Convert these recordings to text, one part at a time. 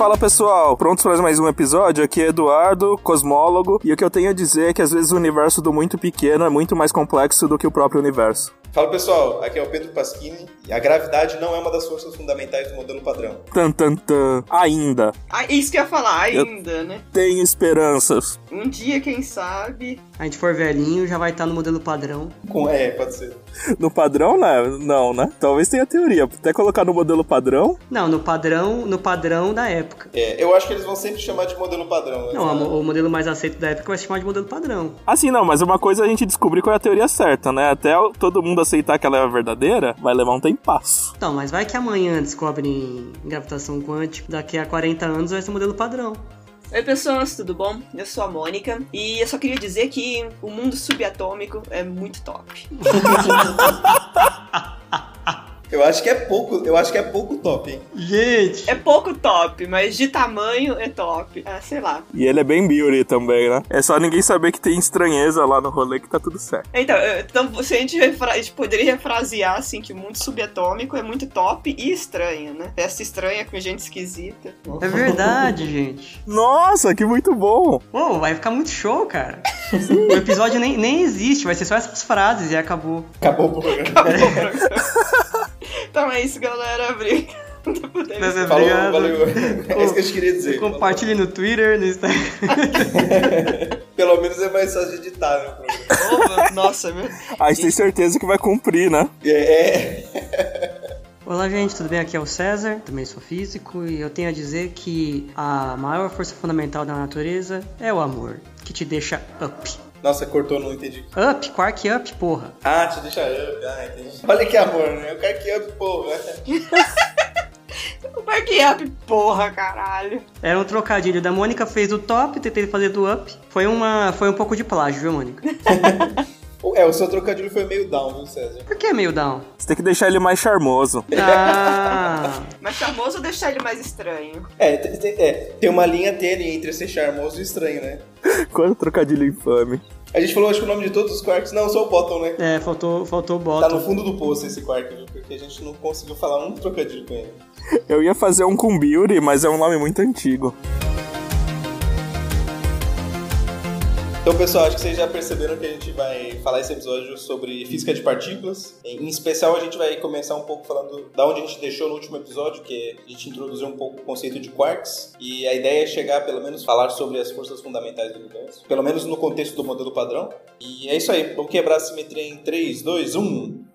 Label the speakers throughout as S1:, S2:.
S1: Fala pessoal, prontos para mais um episódio? Aqui é Eduardo, cosmólogo, e o que eu tenho a dizer é que às vezes o universo do muito pequeno é muito mais complexo do que o próprio universo.
S2: Fala pessoal, aqui é o Pedro Pasquini e a gravidade não é uma das forças fundamentais do modelo padrão.
S1: Tan, tan, tan. Ainda.
S3: Ah, isso que eu ia falar, ainda, né?
S1: Tenho esperanças.
S3: Um dia, quem sabe.
S4: A gente for velhinho, já vai estar no modelo padrão.
S2: Com é, pode ser.
S1: No padrão, né? Não, né? Talvez tenha teoria. Até colocar no modelo padrão.
S4: Não, no padrão, no padrão da época.
S2: É, eu acho que eles vão sempre chamar de modelo padrão. Né?
S4: Não, o modelo mais aceito da época vai se chamar de modelo padrão.
S1: Assim, não, mas uma coisa a gente descobrir qual é a teoria certa, né? Até todo mundo aceitar que ela é a verdadeira, vai levar um tempasso.
S4: Então, mas vai que amanhã descobrem gravitação quântica, daqui a 40 anos vai ser o modelo padrão.
S3: Oi pessoas, tudo bom? Eu sou a Mônica e eu só queria dizer que o mundo subatômico é muito top.
S2: Eu acho que é pouco, eu acho que é pouco top, hein?
S4: Gente!
S3: É pouco top, mas de tamanho é top. Ah, sei lá.
S1: E ele é bem beauty também, né? É só ninguém saber que tem estranheza lá no rolê que tá tudo certo.
S3: Então, então se a gente, refra... a gente poderia refrasear assim que o mundo subatômico é muito top e estranho, né? Festa estranha com gente esquisita.
S4: É verdade, gente.
S1: Nossa, que muito bom!
S4: Pô, vai ficar muito show, cara. o episódio nem, nem existe, vai ser só essas frases e acabou.
S2: Acabou o programa. Acabou o programa.
S3: Então é isso, galera. Obrigado.
S4: Mas Falou, obrigado.
S2: valeu. É isso que eu queria dizer.
S4: Compartilhe no Twitter, no Instagram.
S2: Pelo menos é mais fácil de editar, né?
S3: Nossa, meu.
S1: A gente tem certeza que vai cumprir, né?
S2: É.
S4: Olá, gente, tudo bem? Aqui é o César, também sou físico, e eu tenho a dizer que a maior força fundamental da natureza é o amor, que te deixa up.
S2: Nossa, cortou, não entendi.
S4: Up, Quark Up, porra.
S2: Ah, te deixa up, ah, entendi. Olha que amor, né? O Quark Up, porra.
S3: o Quark Up, porra, caralho.
S4: Era um trocadilho da Mônica, fez o top, tentei fazer do up. Foi, uma, foi um pouco de plágio, viu, Mônica?
S2: É, o seu trocadilho foi meio down, viu, César?
S4: Por que meio down?
S1: Você tem que deixar ele mais charmoso.
S4: Ah!
S3: mais charmoso ou deixar ele mais estranho?
S2: É, tem, é, tem uma linha tênue entre ser charmoso e estranho, né?
S1: Quanto trocadilho infame.
S2: A gente falou, acho que o nome de todos os quarks. Não, só o Bottom, né?
S4: É, faltou, faltou o Bottom.
S2: Tá no fundo do poço esse quark, viu? Porque a gente não conseguiu falar um trocadilho com ele.
S1: Eu ia fazer um com Beauty, mas é um nome muito antigo.
S2: Então, pessoal, acho que vocês já perceberam que a gente vai falar esse episódio sobre física de partículas. Em especial, a gente vai começar um pouco falando da onde a gente deixou no último episódio, que a gente introduziu um pouco o conceito de quarks. E a ideia é chegar, pelo menos, falar sobre as forças fundamentais do universo, pelo menos no contexto do modelo padrão. E é isso aí, vamos quebrar a simetria em 3, 2, 1.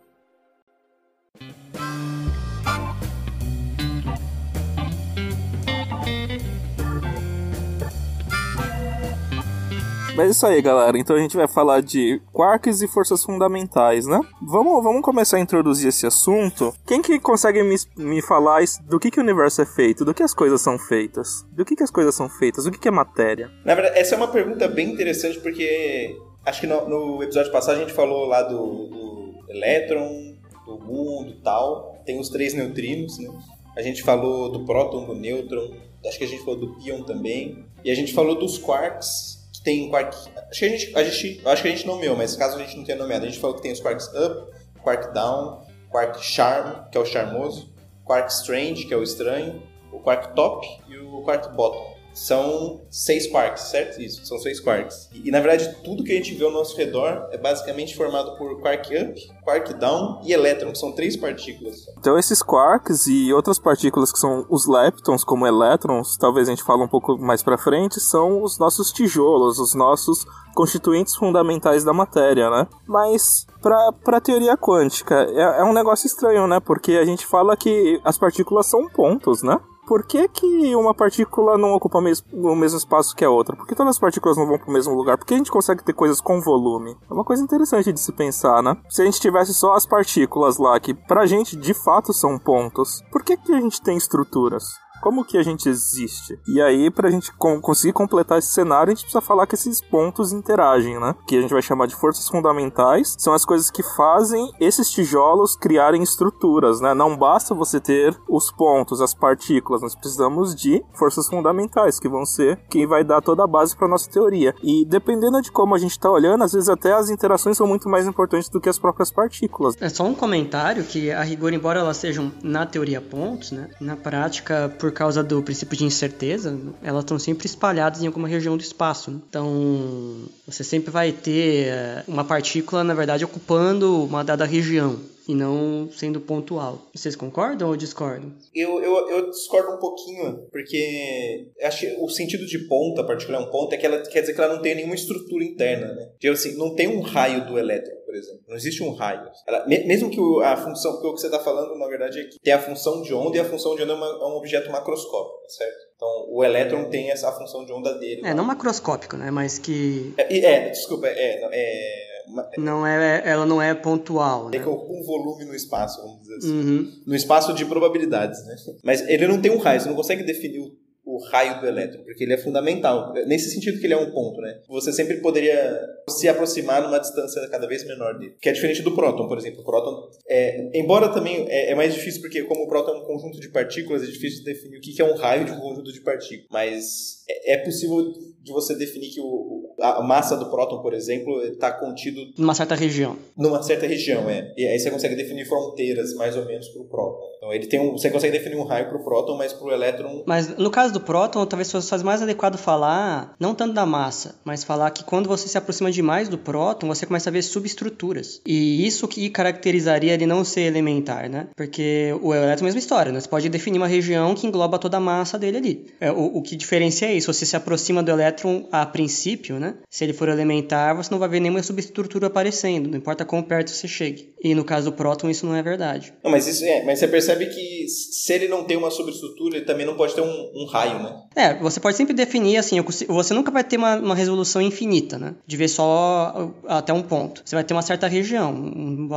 S1: Mas é isso aí, galera. Então a gente vai falar de quarks e forças fundamentais, né? Vamos, vamos começar a introduzir esse assunto. Quem que consegue me, me falar do que, que o universo é feito? Do que as coisas são feitas? Do que, que as coisas são feitas? Do que, que é matéria?
S2: Na verdade, essa é uma pergunta bem interessante porque acho que no, no episódio passado a gente falou lá do, do elétron, do mundo e tal. Tem os três neutrinos, né? A gente falou do próton, do nêutron, acho que a gente falou do pion também. E a gente falou dos quarks, tem quark. Acho que a gente, a gente, acho que a gente nomeou, mas caso a gente não tenha nomeado, a gente falou que tem os quarks up, quark down, quark charm, que é o charmoso, quark strange, que é o estranho, o quark top e o quark bottom. São seis quarks, certo? Isso, são seis quarks. E, e, na verdade, tudo que a gente vê ao nosso redor é basicamente formado por quark up, quark down e elétron, que são três partículas.
S1: Então, esses quarks e outras partículas que são os leptons, como elétrons, talvez a gente fale um pouco mais pra frente, são os nossos tijolos, os nossos constituintes fundamentais da matéria, né? Mas para a teoria quântica é, é um negócio estranho, né? Porque a gente fala que as partículas são pontos, né? Por que, que uma partícula não ocupa o mesmo espaço que a outra? Por que todas as partículas não vão para o mesmo lugar? Por que a gente consegue ter coisas com volume? É uma coisa interessante de se pensar, né? Se a gente tivesse só as partículas lá, que pra gente de fato são pontos, por que, que a gente tem estruturas? Como que a gente existe. E aí, pra gente conseguir completar esse cenário, a gente precisa falar que esses pontos interagem, né? Que a gente vai chamar de forças fundamentais, são as coisas que fazem esses tijolos criarem estruturas, né? Não basta você ter os pontos, as partículas, nós precisamos de forças fundamentais, que vão ser quem vai dar toda a base para nossa teoria. E dependendo de como a gente está olhando, às vezes até as interações são muito mais importantes do que as próprias partículas.
S4: É só um comentário que, a rigor, embora elas sejam na teoria pontos, né? Na prática, por causa do princípio de incerteza, elas estão sempre espalhadas em alguma região do espaço. Então, você sempre vai ter eh, uma partícula, na verdade, ocupando uma dada região e não sendo pontual. Vocês concordam ou discordam?
S2: Eu, eu, eu discordo um pouquinho, porque acho que o sentido de ponta, particular um ponto, é que ela quer dizer que ela não tem nenhuma estrutura interna, né? Tipo assim, não tem um raio do elétron, por exemplo. Não existe um raio. Ela, mesmo que a função, porque o que você está falando, na verdade, é que tem a função de onda e a função de onda é, uma, é um objeto macroscópico, certo? Então, o elétron tem essa função de onda dele.
S4: É, não macroscópico, né? Mas que.
S2: É, é desculpa, é, é
S4: não é, ela não é pontual.
S2: Né? É que ocupa um volume no espaço, vamos dizer assim. Uhum. No espaço de probabilidades, né? Mas ele não tem um raio, você não consegue definir o, o raio do elétron, porque ele é fundamental. Nesse sentido que ele é um ponto, né? Você sempre poderia se aproximar numa distância cada vez menor dele. Que é diferente do próton, por exemplo. O próton, é, embora também é, é, mais difícil, porque como o próton é um conjunto de partículas, é difícil definir o que é um raio de um conjunto de partículas. Mas é, é possível de você definir que o, a massa do próton, por exemplo, está contido
S4: numa certa região.
S2: Numa certa região, é. E aí você consegue definir fronteiras mais ou menos para o próton. Então ele tem um, você consegue definir um raio para o próton, mas para o elétron.
S4: Mas no caso do próton, talvez fosse mais adequado falar não tanto da massa, mas falar que quando você se aproxima demais do próton, você começa a ver subestruturas. E isso que caracterizaria ele não ser elementar, né? Porque o elétron é a mesma história, né? Você pode definir uma região que engloba toda a massa dele ali. É, o, o que diferencia é isso. Você se aproxima do elétron a princípio, né? Se ele for elementar, você não vai ver nenhuma subestrutura aparecendo, não importa quão perto você chegue. E no caso do próton, isso não é verdade.
S2: Não, mas isso é, mas você percebe que se ele não tem uma subestrutura, ele também não pode ter um, um raio, né?
S4: É, você pode sempre definir assim, você nunca vai ter uma, uma, resolução infinita, né? De ver só até um ponto. Você vai ter uma certa região, um,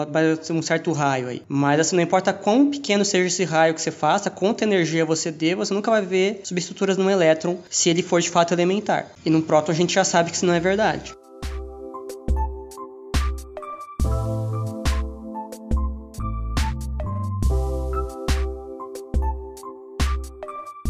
S4: um certo raio aí. Mas assim, não importa quão pequeno seja esse raio que você faça, quanta energia você dê, você nunca vai ver subestruturas num elétron se ele for de fato elementar. E num próton a gente já sabe que isso não é verdade.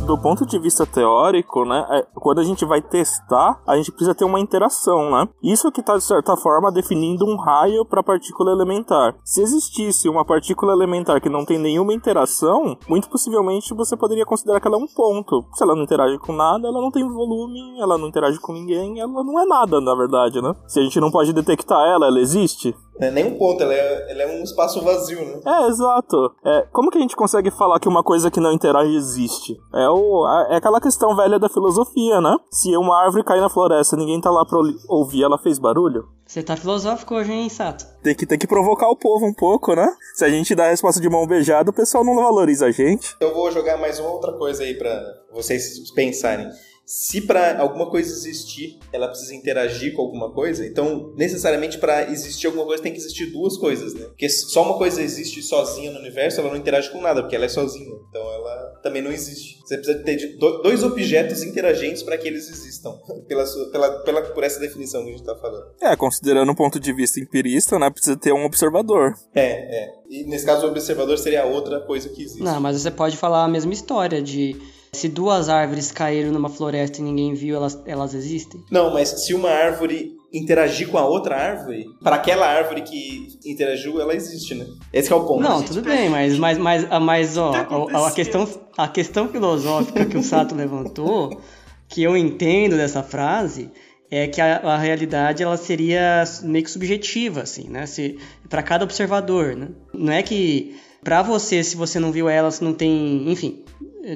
S1: Do ponto de vista teórico, né, é, quando a gente vai testar, a gente precisa ter uma interação, né? Isso que está de certa forma definindo um raio para a partícula elementar. Se existisse uma partícula elementar que não tem nenhuma interação, muito possivelmente você poderia considerar que ela é um ponto. Se ela não interage com nada, ela não tem volume, ela não interage com ninguém, ela não é nada, na verdade, né? Se a gente não pode detectar ela, ela existe?
S2: É nem um ponto, ela é, ela é um espaço vazio, né?
S1: É, exato. É, como que a gente consegue falar que uma coisa que não interage existe? É, o, é aquela questão velha da filosofia, né? Se uma árvore cai na floresta e ninguém tá lá pra ouvir, ela fez barulho?
S4: Você tá filosófico hoje, hein, Sato?
S1: Tem que, tem que provocar o povo um pouco, né? Se a gente dá a resposta de mão beijada, o pessoal não valoriza a gente.
S2: Eu vou jogar mais uma outra coisa aí pra vocês pensarem se para alguma coisa existir, ela precisa interagir com alguma coisa, então necessariamente para existir alguma coisa tem que existir duas coisas, né? Porque só uma coisa existe sozinha no universo, ela não interage com nada, porque ela é sozinha. Então ela também não existe. Você precisa ter dois objetos interagentes para que eles existam, pela, sua, pela, pela, por essa definição que a gente está falando.
S1: É, considerando um ponto de vista empirista, né, precisa ter um observador.
S2: É, é. E nesse caso o observador seria a outra coisa que existe.
S4: Não, mas você pode falar a mesma história de se duas árvores caíram numa floresta e ninguém viu, elas, elas existem?
S2: Não, mas se uma árvore interagir com a outra árvore, para aquela árvore que interagiu, ela existe, né? Esse é o ponto.
S4: Não, tudo bem, mas, mas, mas, mas ó, tá a, a, questão, a questão filosófica que o Sato levantou, que eu entendo dessa frase, é que a, a, realidade ela seria meio que subjetiva, assim, né? Se para cada observador, né? Não é que para você, se você não viu ela, não tem, enfim,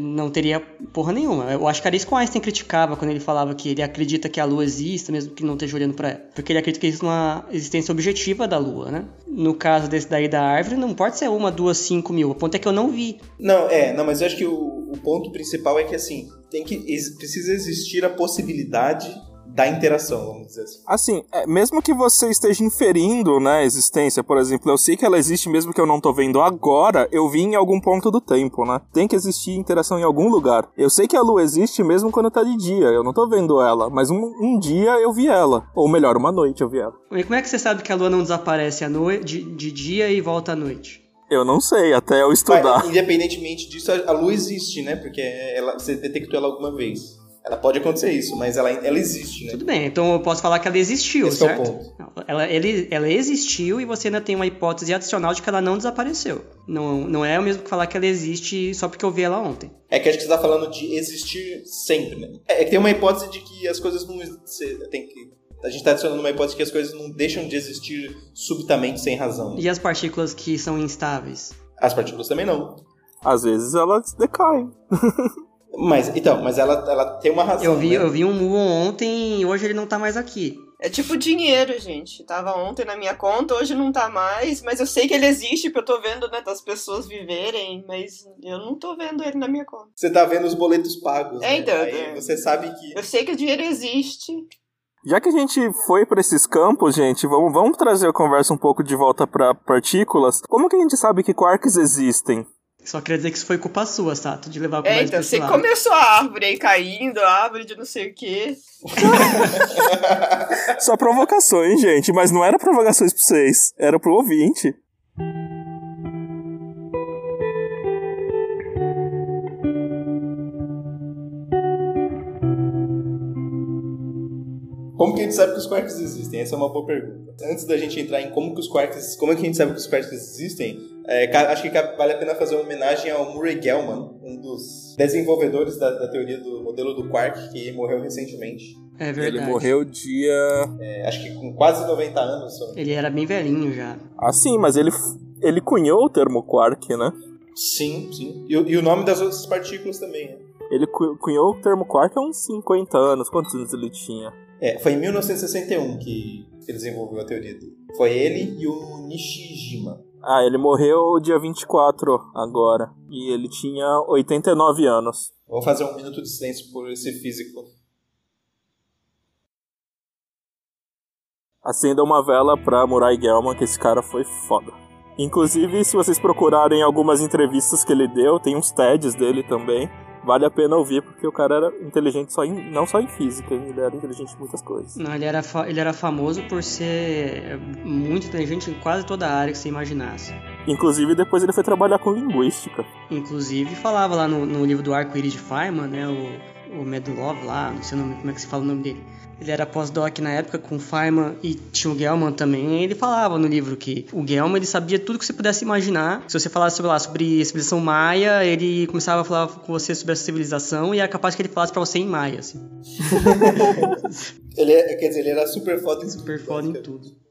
S4: não teria porra nenhuma. Eu acho que era isso que o Einstein criticava quando ele falava que ele acredita que a Lua exista, mesmo que não esteja olhando para ela. Porque ele acredita que existe uma existência objetiva da Lua, né? No caso desse daí da árvore, não pode ser uma, duas, cinco mil. O ponto é que eu não vi.
S2: Não, é, não, mas eu acho que o, o ponto principal é que assim, tem que precisa existir a possibilidade da interação, vamos dizer assim.
S1: Assim, é, mesmo que você esteja inferindo né, a existência, por exemplo, eu sei que ela existe mesmo que eu não tô vendo agora, eu vi em algum ponto do tempo, né? Tem que existir interação em algum lugar. Eu sei que a lua existe mesmo quando tá de dia, eu não tô vendo ela, mas um, um dia eu vi ela. Ou melhor, uma noite eu vi ela.
S4: E como é que você sabe que a lua não desaparece à noite, de, de dia e volta à noite?
S1: Eu não sei, até eu estudar.
S2: Mas, independentemente disso, a lua existe, né? Porque ela, você detectou ela alguma vez. Ela pode acontecer isso, mas ela, ela existe, né?
S4: Tudo bem, então eu posso falar que ela existiu,
S2: Esse
S4: certo?
S2: É o ponto.
S4: Ela, ele, ela existiu e você ainda tem uma hipótese adicional de que ela não desapareceu. Não, não é o mesmo que falar que ela existe só porque eu vi ela ontem.
S2: É que acho que você tá falando de existir sempre, né? É, é que tem uma hipótese de que as coisas não. Você tem que. A gente tá adicionando uma hipótese que as coisas não deixam de existir subitamente sem razão.
S4: E as partículas que são instáveis?
S2: As partículas também não.
S1: Às vezes elas decaem.
S2: Mas, então, mas ela, ela tem uma razão.
S4: Eu vi,
S2: né?
S4: eu vi um muon ontem e hoje ele não tá mais aqui.
S3: É tipo dinheiro, gente. Tava ontem na minha conta, hoje não tá mais, mas eu sei que ele existe, porque eu tô vendo, né, das pessoas viverem, mas eu não tô vendo ele na minha conta.
S2: Você tá vendo os boletos pagos.
S3: É,
S2: né?
S3: então,
S2: Aí
S3: é.
S2: você sabe que.
S3: Eu sei que o dinheiro existe.
S1: Já que a gente foi para esses campos, gente, vamos, vamos trazer a conversa um pouco de volta para partículas. Como que a gente sabe que quarks existem?
S4: Só queria dizer que isso foi culpa sua, Sato, de levar a
S3: É,
S4: conversa
S3: então,
S4: pra
S3: você
S4: esse lado.
S3: começou a árvore aí caindo, a árvore de não sei o quê.
S1: Só provocações, gente, mas não era provocações pra vocês, era pro ouvinte.
S2: Como que a gente sabe que os quarks existem? Essa é uma boa pergunta. Antes da gente entrar em como que os quarks, como é que a gente sabe que os quarks existem, é, acho que vale a pena fazer uma homenagem ao Murray Gell-Mann, um dos desenvolvedores da, da teoria do modelo do quark, que morreu recentemente.
S4: É verdade.
S1: Ele morreu dia.
S2: É, acho que com quase 90 anos. só.
S4: Ele era bem velhinho já.
S1: Ah, sim, mas ele, ele cunhou o termo quark, né?
S2: Sim, sim. E, o- e o nome das outras partículas também. né?
S1: Ele cu- cunhou o termo quark há uns 50 anos. Quantos anos ele tinha?
S2: É, foi em 1961 que ele desenvolveu a teoria dele. Foi ele e o Nishijima.
S1: Ah, ele morreu dia 24 agora. E ele tinha 89 anos.
S2: Vamos fazer um minuto de silêncio por esse físico.
S1: Acenda uma vela pra Murai Gelman, que esse cara foi foda. Inclusive, se vocês procurarem algumas entrevistas que ele deu, tem uns TEDs dele também. Vale a pena ouvir, porque o cara era inteligente só em, não só em física, ele era inteligente em muitas coisas.
S4: Não, ele era, ele era famoso por ser muito inteligente em quase toda a área que você imaginasse.
S1: Inclusive, depois ele foi trabalhar com linguística.
S4: Inclusive, falava lá no, no livro do Arco-Íris de Feynman, né? O, o Medlov lá, não sei o nome, como é que se fala o nome dele. Ele era pós-doc na época com Feynman e tinha o Gell-Mann também. E ele falava no livro que o Gell-Mann ele sabia tudo que você pudesse imaginar. Se você falasse sobre, lá, sobre a civilização maia, ele começava a falar com você sobre essa civilização e era capaz que ele falasse pra você em maia, assim.
S2: Ele é, quer dizer, ele era super foda em tudo,
S4: Super foda em tudo.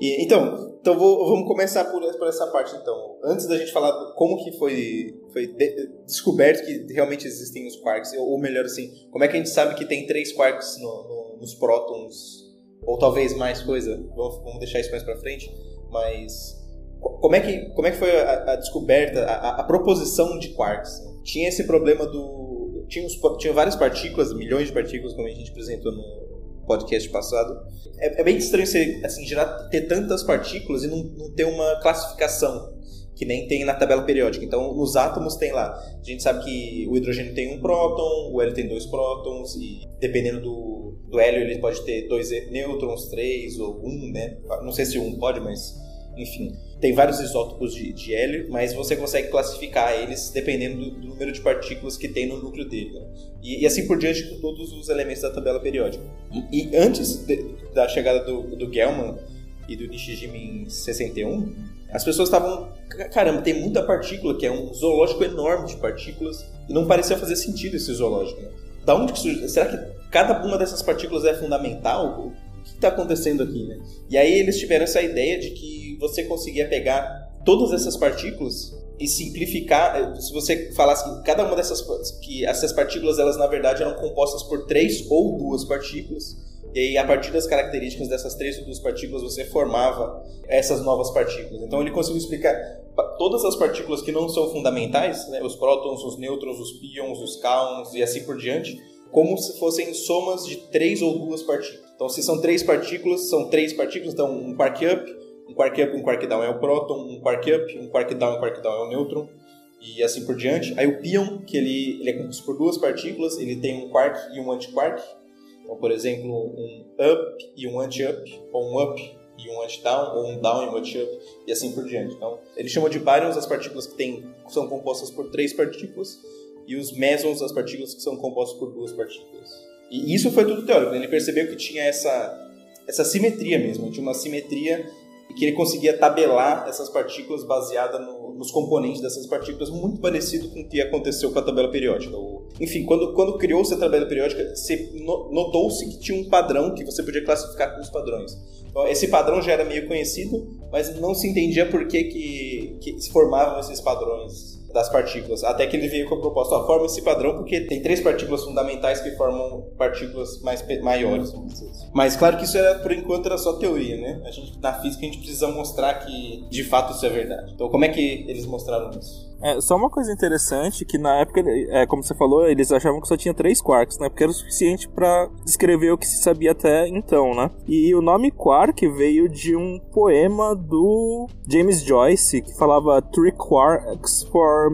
S2: E, então, então vou- vamos começar por, por essa parte então. Antes da gente falar como que foi, foi de- descoberto que realmente existem os quarks, ou melhor assim, como é que a gente sabe que tem três quarks no- no- nos prótons, ou talvez mais coisa, vamos, vamos deixar isso mais pra frente, mas co- como é que, como é que foi a, a descoberta, a- a proposição de quarks? Tinha esse problema do... Tinha, os, tinha várias partículas, milhões de partículas, como a gente apresentou no podcast passado, é, é bem estranho você assim, gerar, ter tantas partículas e não, não ter uma classificação, que nem tem na tabela periódica. Então, nos átomos tem lá. A gente sabe que o hidrogênio tem um próton, o hélio tem dois prótons, e dependendo do, do hélio, ele pode ter dois nêutrons, três ou um, né? Não sei se um pode, mas enfim. Tem vários isótopos de, de hélio, mas você consegue classificar eles dependendo do, do número de partículas que tem no núcleo dele. né? E, e assim por diante com todos os elementos da tabela periódica. E, e antes de- da chegada do, do Gell-Mann e do Nishijima em 61, as pessoas estavam. "Ca- Caramba, tem muita partícula, que é um zoológico enorme de partículas, e não parecia fazer sentido esse zoológico. Né? Da onde que surgiu? Será que cada uma dessas partículas é fundamental? O que está acontecendo aqui? Né? E aí eles tiveram essa ideia de que você conseguia pegar todas essas partículas e simplificar, eh, se você falasse que cada uma dessas que essas partículas elas na verdade eram compostas por três ou duas partículas, e aí a partir das características dessas três ou duas partículas você formava essas novas partículas. Então ele conseguiu explicar todas as partículas que não são fundamentais, né, os prótons, os nêutrons, os pions, os cáons e assim por diante, como se fossem somas de três ou duas partículas. Então se são três partículas, são três partículas, então um quark up, um quark up, um quark down é o próton, um quark up, um quark down, um quark down é o nêutron, e assim por diante. Aí o pion, que ele, ele é composto por duas partículas, ele tem um quark e um antiquark. Então, por exemplo, um up e um anti-up, ou um up e um anti-down, ou um down e um anti-up, e assim por diante. Então, ele chamou de baryons as partículas que tem, são compostas por três partículas, e os mesons as partículas que são compostas por duas partículas. E isso foi tudo teórico, né? ele percebeu que tinha essa, essa simetria mesmo, tinha uma simetria e que ele conseguia tabelar essas partículas baseada no, nos componentes dessas partículas, muito parecido com o que aconteceu com a tabela periódica. Enfim, quando, quando criou-se a tabela periódica, notou-se que tinha um padrão que você podia classificar com os padrões. Então, esse padrão já era meio conhecido, mas não se entendia por que, que, que se formavam esses padrões das partículas. Até que ele veio com a proposta, ó, forma esse padrão porque tem três partículas fundamentais que formam partículas mais maiores. Mas claro que isso era, por enquanto, era só teoria, né? A gente, na física a gente precisa mostrar que de fato isso é verdade. Então como é que eles mostraram isso?
S1: É, só uma coisa interessante, que na época, é, como você falou, eles achavam que só tinha três quarks, né? Porque era o suficiente para descrever o que se sabia até então, né? E o nome quark veio de um poema do James Joyce, que falava Three Quarks for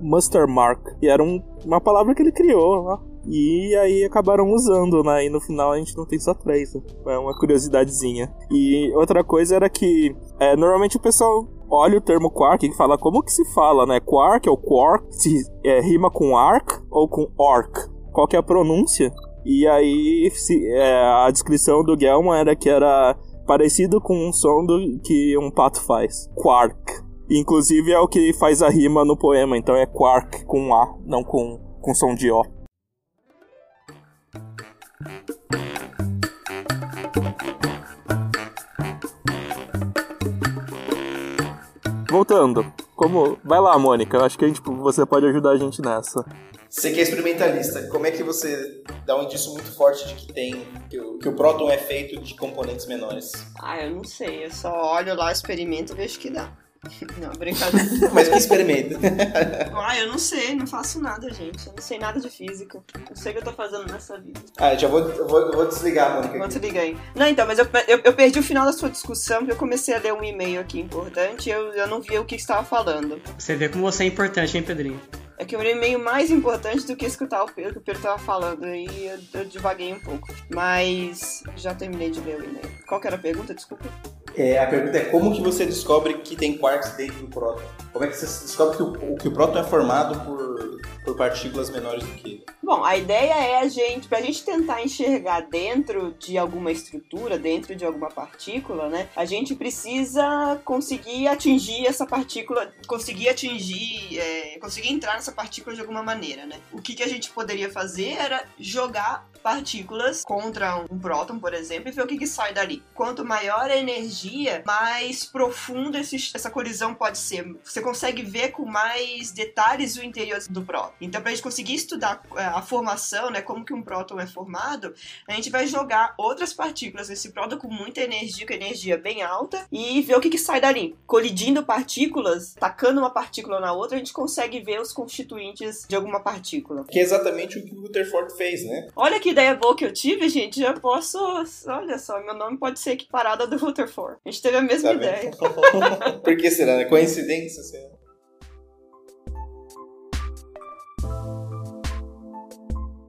S1: Muster Mark. E era um, uma palavra que ele criou, né? E aí acabaram usando, né? E no final a gente não tem só três. Né? É uma curiosidadezinha. E outra coisa era que é, normalmente o pessoal olha o termo quark e fala como que se fala, né? Quark ou quark, se é, rima com arc ou com orc. Qual que é a pronúncia? E aí se, é, a descrição do Gelman era que era parecido com um som do, que um pato faz. Quark. Inclusive é o que faz a rima no poema, então é quark com A, não com, com som de O. Voltando, como. Vai lá, Mônica. Acho que a gente, você pode ajudar a gente nessa.
S2: Você que é experimentalista, como é que você dá um indício muito forte de que tem que o, que o próton é feito de componentes menores?
S3: Ah, eu não sei. Eu só olho lá, experimento e vejo que dá. Não, brincadeira.
S2: Mas que experimenta?
S3: ah, eu não sei, não faço nada, gente. Eu não sei nada de física. Não sei o que eu tô fazendo nessa vida.
S2: Ah, já vou, eu vou, eu vou desligar, Mônica.
S3: Vou desligar aí. Não, então, mas eu, eu, eu, perdi o final da sua discussão, porque eu comecei a ler um e-mail aqui importante e eu, eu não vi o que estava falando.
S4: Você vê como você é importante, hein, Pedrinho?
S3: É que eu li meio mais importante do que escutar o Pedro, que o Pedro tava falando, e eu, eu devaguei um pouco. Mas já terminei de ler o e-mail. Qual que era a pergunta? Desculpa.
S2: É, a pergunta é como que você descobre que tem quarks dentro do próton? Como é que você descobre que o, que o próton é formado por, por partículas menores do que ele?
S3: Bom, a ideia é a gente, pra gente tentar enxergar dentro de alguma estrutura, dentro de alguma partícula, né? A gente precisa conseguir atingir essa partícula, conseguir atingir, é, conseguir entrar nessa partícula de alguma maneira, né? O que, que a gente poderia fazer era jogar partículas contra um próton, por exemplo, e ver o que, que sai dali. Quanto maior a energia, mais profunda essa colisão pode ser. Você consegue ver com mais detalhes o interior do próton. Então, para a gente conseguir estudar é, a formação, né, como que um próton é formado, a gente vai jogar outras partículas nesse próton com muita energia, com energia bem alta, e ver o que, que sai dali. Colidindo partículas, tacando uma partícula na outra, a gente consegue ver os constituintes de alguma partícula.
S2: Que é exatamente o que o Rutherford fez, né?
S3: Olha que ideia boa que eu tive, gente. Já posso. Olha só, meu nome pode ser equiparado do Rutherford. A gente teve a mesma tá ideia.
S2: Por que será? Coincidência, será?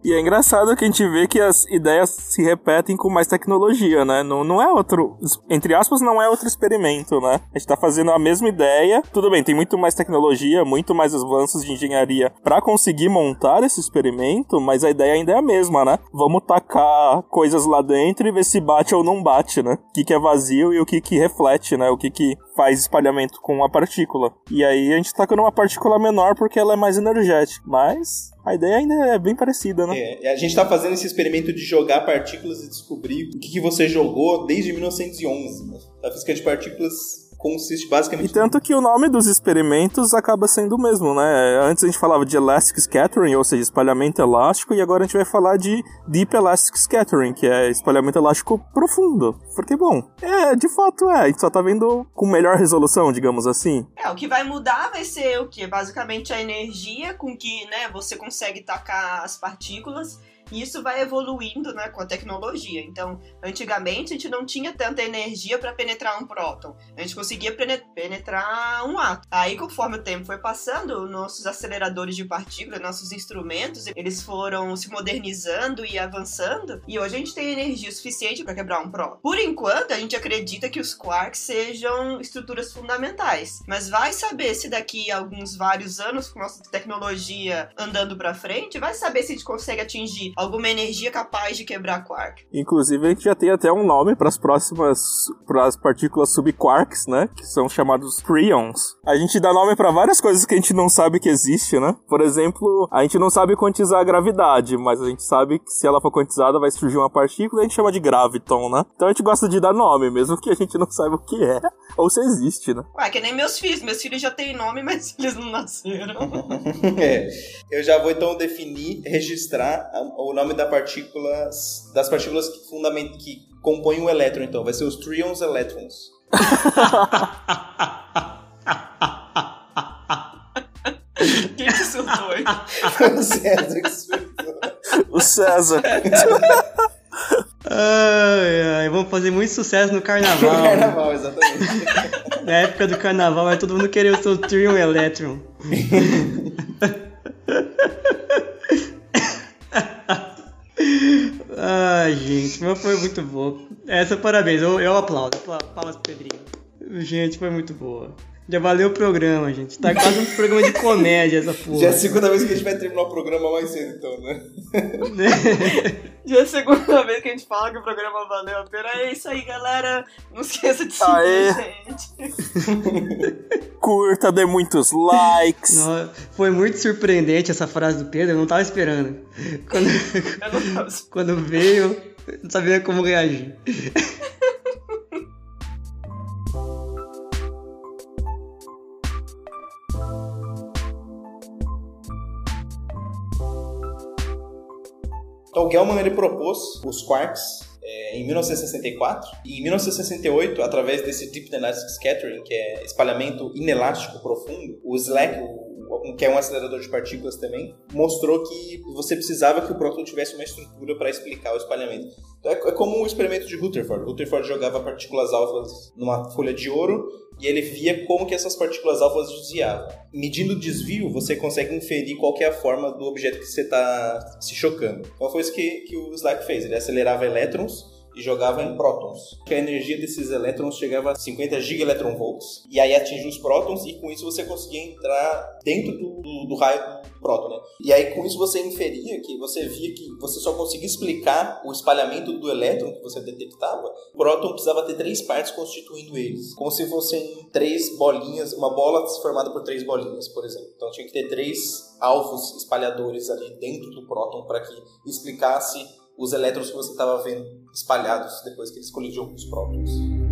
S1: E é engraçado que a gente vê que as ideias se repetem com mais tecnologia, né? Não, não é outro. Entre aspas, não é outro experimento, né? A gente tá fazendo a mesma ideia. Tudo bem, tem muito mais tecnologia, muito mais avanços de engenharia para conseguir montar esse experimento, mas a ideia ainda é a mesma, né? Vamos tacar coisas lá dentro e ver se bate ou não bate, né? O que, que é vazio e o que, que reflete, né? O que, que faz espalhamento com a partícula. E aí a gente taca numa partícula menor porque ela é mais energética. Mas a ideia ainda é bem parecida, né?
S2: É, a gente está fazendo esse experimento de jogar partículas e descobrir o que, que você jogou desde 1911. Né? A física de partículas consiste basicamente.
S1: E tanto que o nome dos experimentos acaba sendo o mesmo, né? Antes a gente falava de elastic scattering, ou seja, espalhamento elástico, e agora a gente vai falar de deep elastic scattering, que é espalhamento elástico profundo. Porque, bom, é, de fato é, a gente só tá vendo com melhor resolução, digamos assim.
S3: É, o que vai mudar vai ser o que? Basicamente a energia com que, né, você consegue tacar as partículas E isso vai evoluindo né, com a tecnologia. Então, antigamente a gente não tinha tanta energia para penetrar um próton. A gente conseguia penetrar um átomo. Aí, conforme o tempo foi passando, nossos aceleradores de partículas, nossos instrumentos, eles foram se modernizando e avançando. E hoje a gente tem energia suficiente para quebrar um próton. Por enquanto, a gente acredita que os quarks sejam estruturas fundamentais. Mas vai saber se daqui a alguns vários anos, com nossa tecnologia andando para frente, vai saber se a gente consegue atingir alguma energia capaz de quebrar quark.
S1: Inclusive, a gente já tem até um nome para as próximas para as partículas subquarks, né, que são chamados prions. A gente dá nome para várias coisas que a gente não sabe que existe, né? Por exemplo, a gente não sabe quantizar a gravidade, mas a gente sabe que se ela for quantizada vai surgir uma partícula e a gente chama de graviton, né? Então a gente gosta de dar nome, mesmo que a gente não saiba o que é ou se existe, né?
S3: Ué, que nem meus filhos. Meus filhos já têm nome, mas eles não nasceram.
S2: é. Eu já vou então definir, registrar o nome da partícula, das partículas que, fundament, que compõem o elétron, então. Vai ser os trions elétrons.
S3: Quem que surtou aí?
S2: o César que surtou.
S1: O César.
S4: Ai, ai, vamos fazer muito sucesso no carnaval.
S2: No carnaval, exatamente.
S4: Na época do carnaval vai todo mundo querer o seu Trion Electron. Ai, gente, mas foi muito boa. Essa, parabéns, eu, eu aplaudo. Palmas pro Pedrinho. Gente, foi muito boa. Já valeu o programa, gente. Tá quase um programa de comédia essa porra.
S2: Já é a segunda vez que a gente vai terminar o programa mais cedo, então, né?
S3: Já é a segunda vez que a gente fala que o programa valeu a pena. É isso aí, galera. Não esqueça de seguir Aê. gente.
S1: Curta, dê muitos likes.
S4: Não, foi muito surpreendente essa frase do Pedro, eu não tava esperando. Quando, não tava... quando veio, não sabia como reagir.
S2: Então, o Gell-Mann ele propôs os quarks é, em 1964 e em 1968, através desse Deep Elastic Scattering, que é espalhamento inelástico profundo, o SLAC, o, que é um acelerador de partículas também, mostrou que você precisava que o próton tivesse uma estrutura para explicar o espalhamento. Então, é, é como o experimento de Rutherford. Rutherford jogava partículas alfas numa folha de ouro e ele via como que essas partículas alfas desviavam. Medindo o desvio, você consegue inferir qual é a forma do objeto que você está se chocando. Então foi isso que, que o Slack fez. Ele acelerava elétrons e jogava em prótons. A energia desses elétrons chegava a 50 gigaelectronvolts e aí atingia os prótons e com isso você conseguia entrar dentro do, do, do raio né? E aí com isso você inferia que você via que você só conseguia explicar o espalhamento do elétron que você detectava. O próton precisava ter três partes constituindo eles, como se fossem três bolinhas, uma bola formada por três bolinhas, por exemplo. Então tinha que ter três alvos espalhadores ali dentro do próton para que explicasse os elétrons que você estava vendo espalhados depois que eles colidiam com os prótons.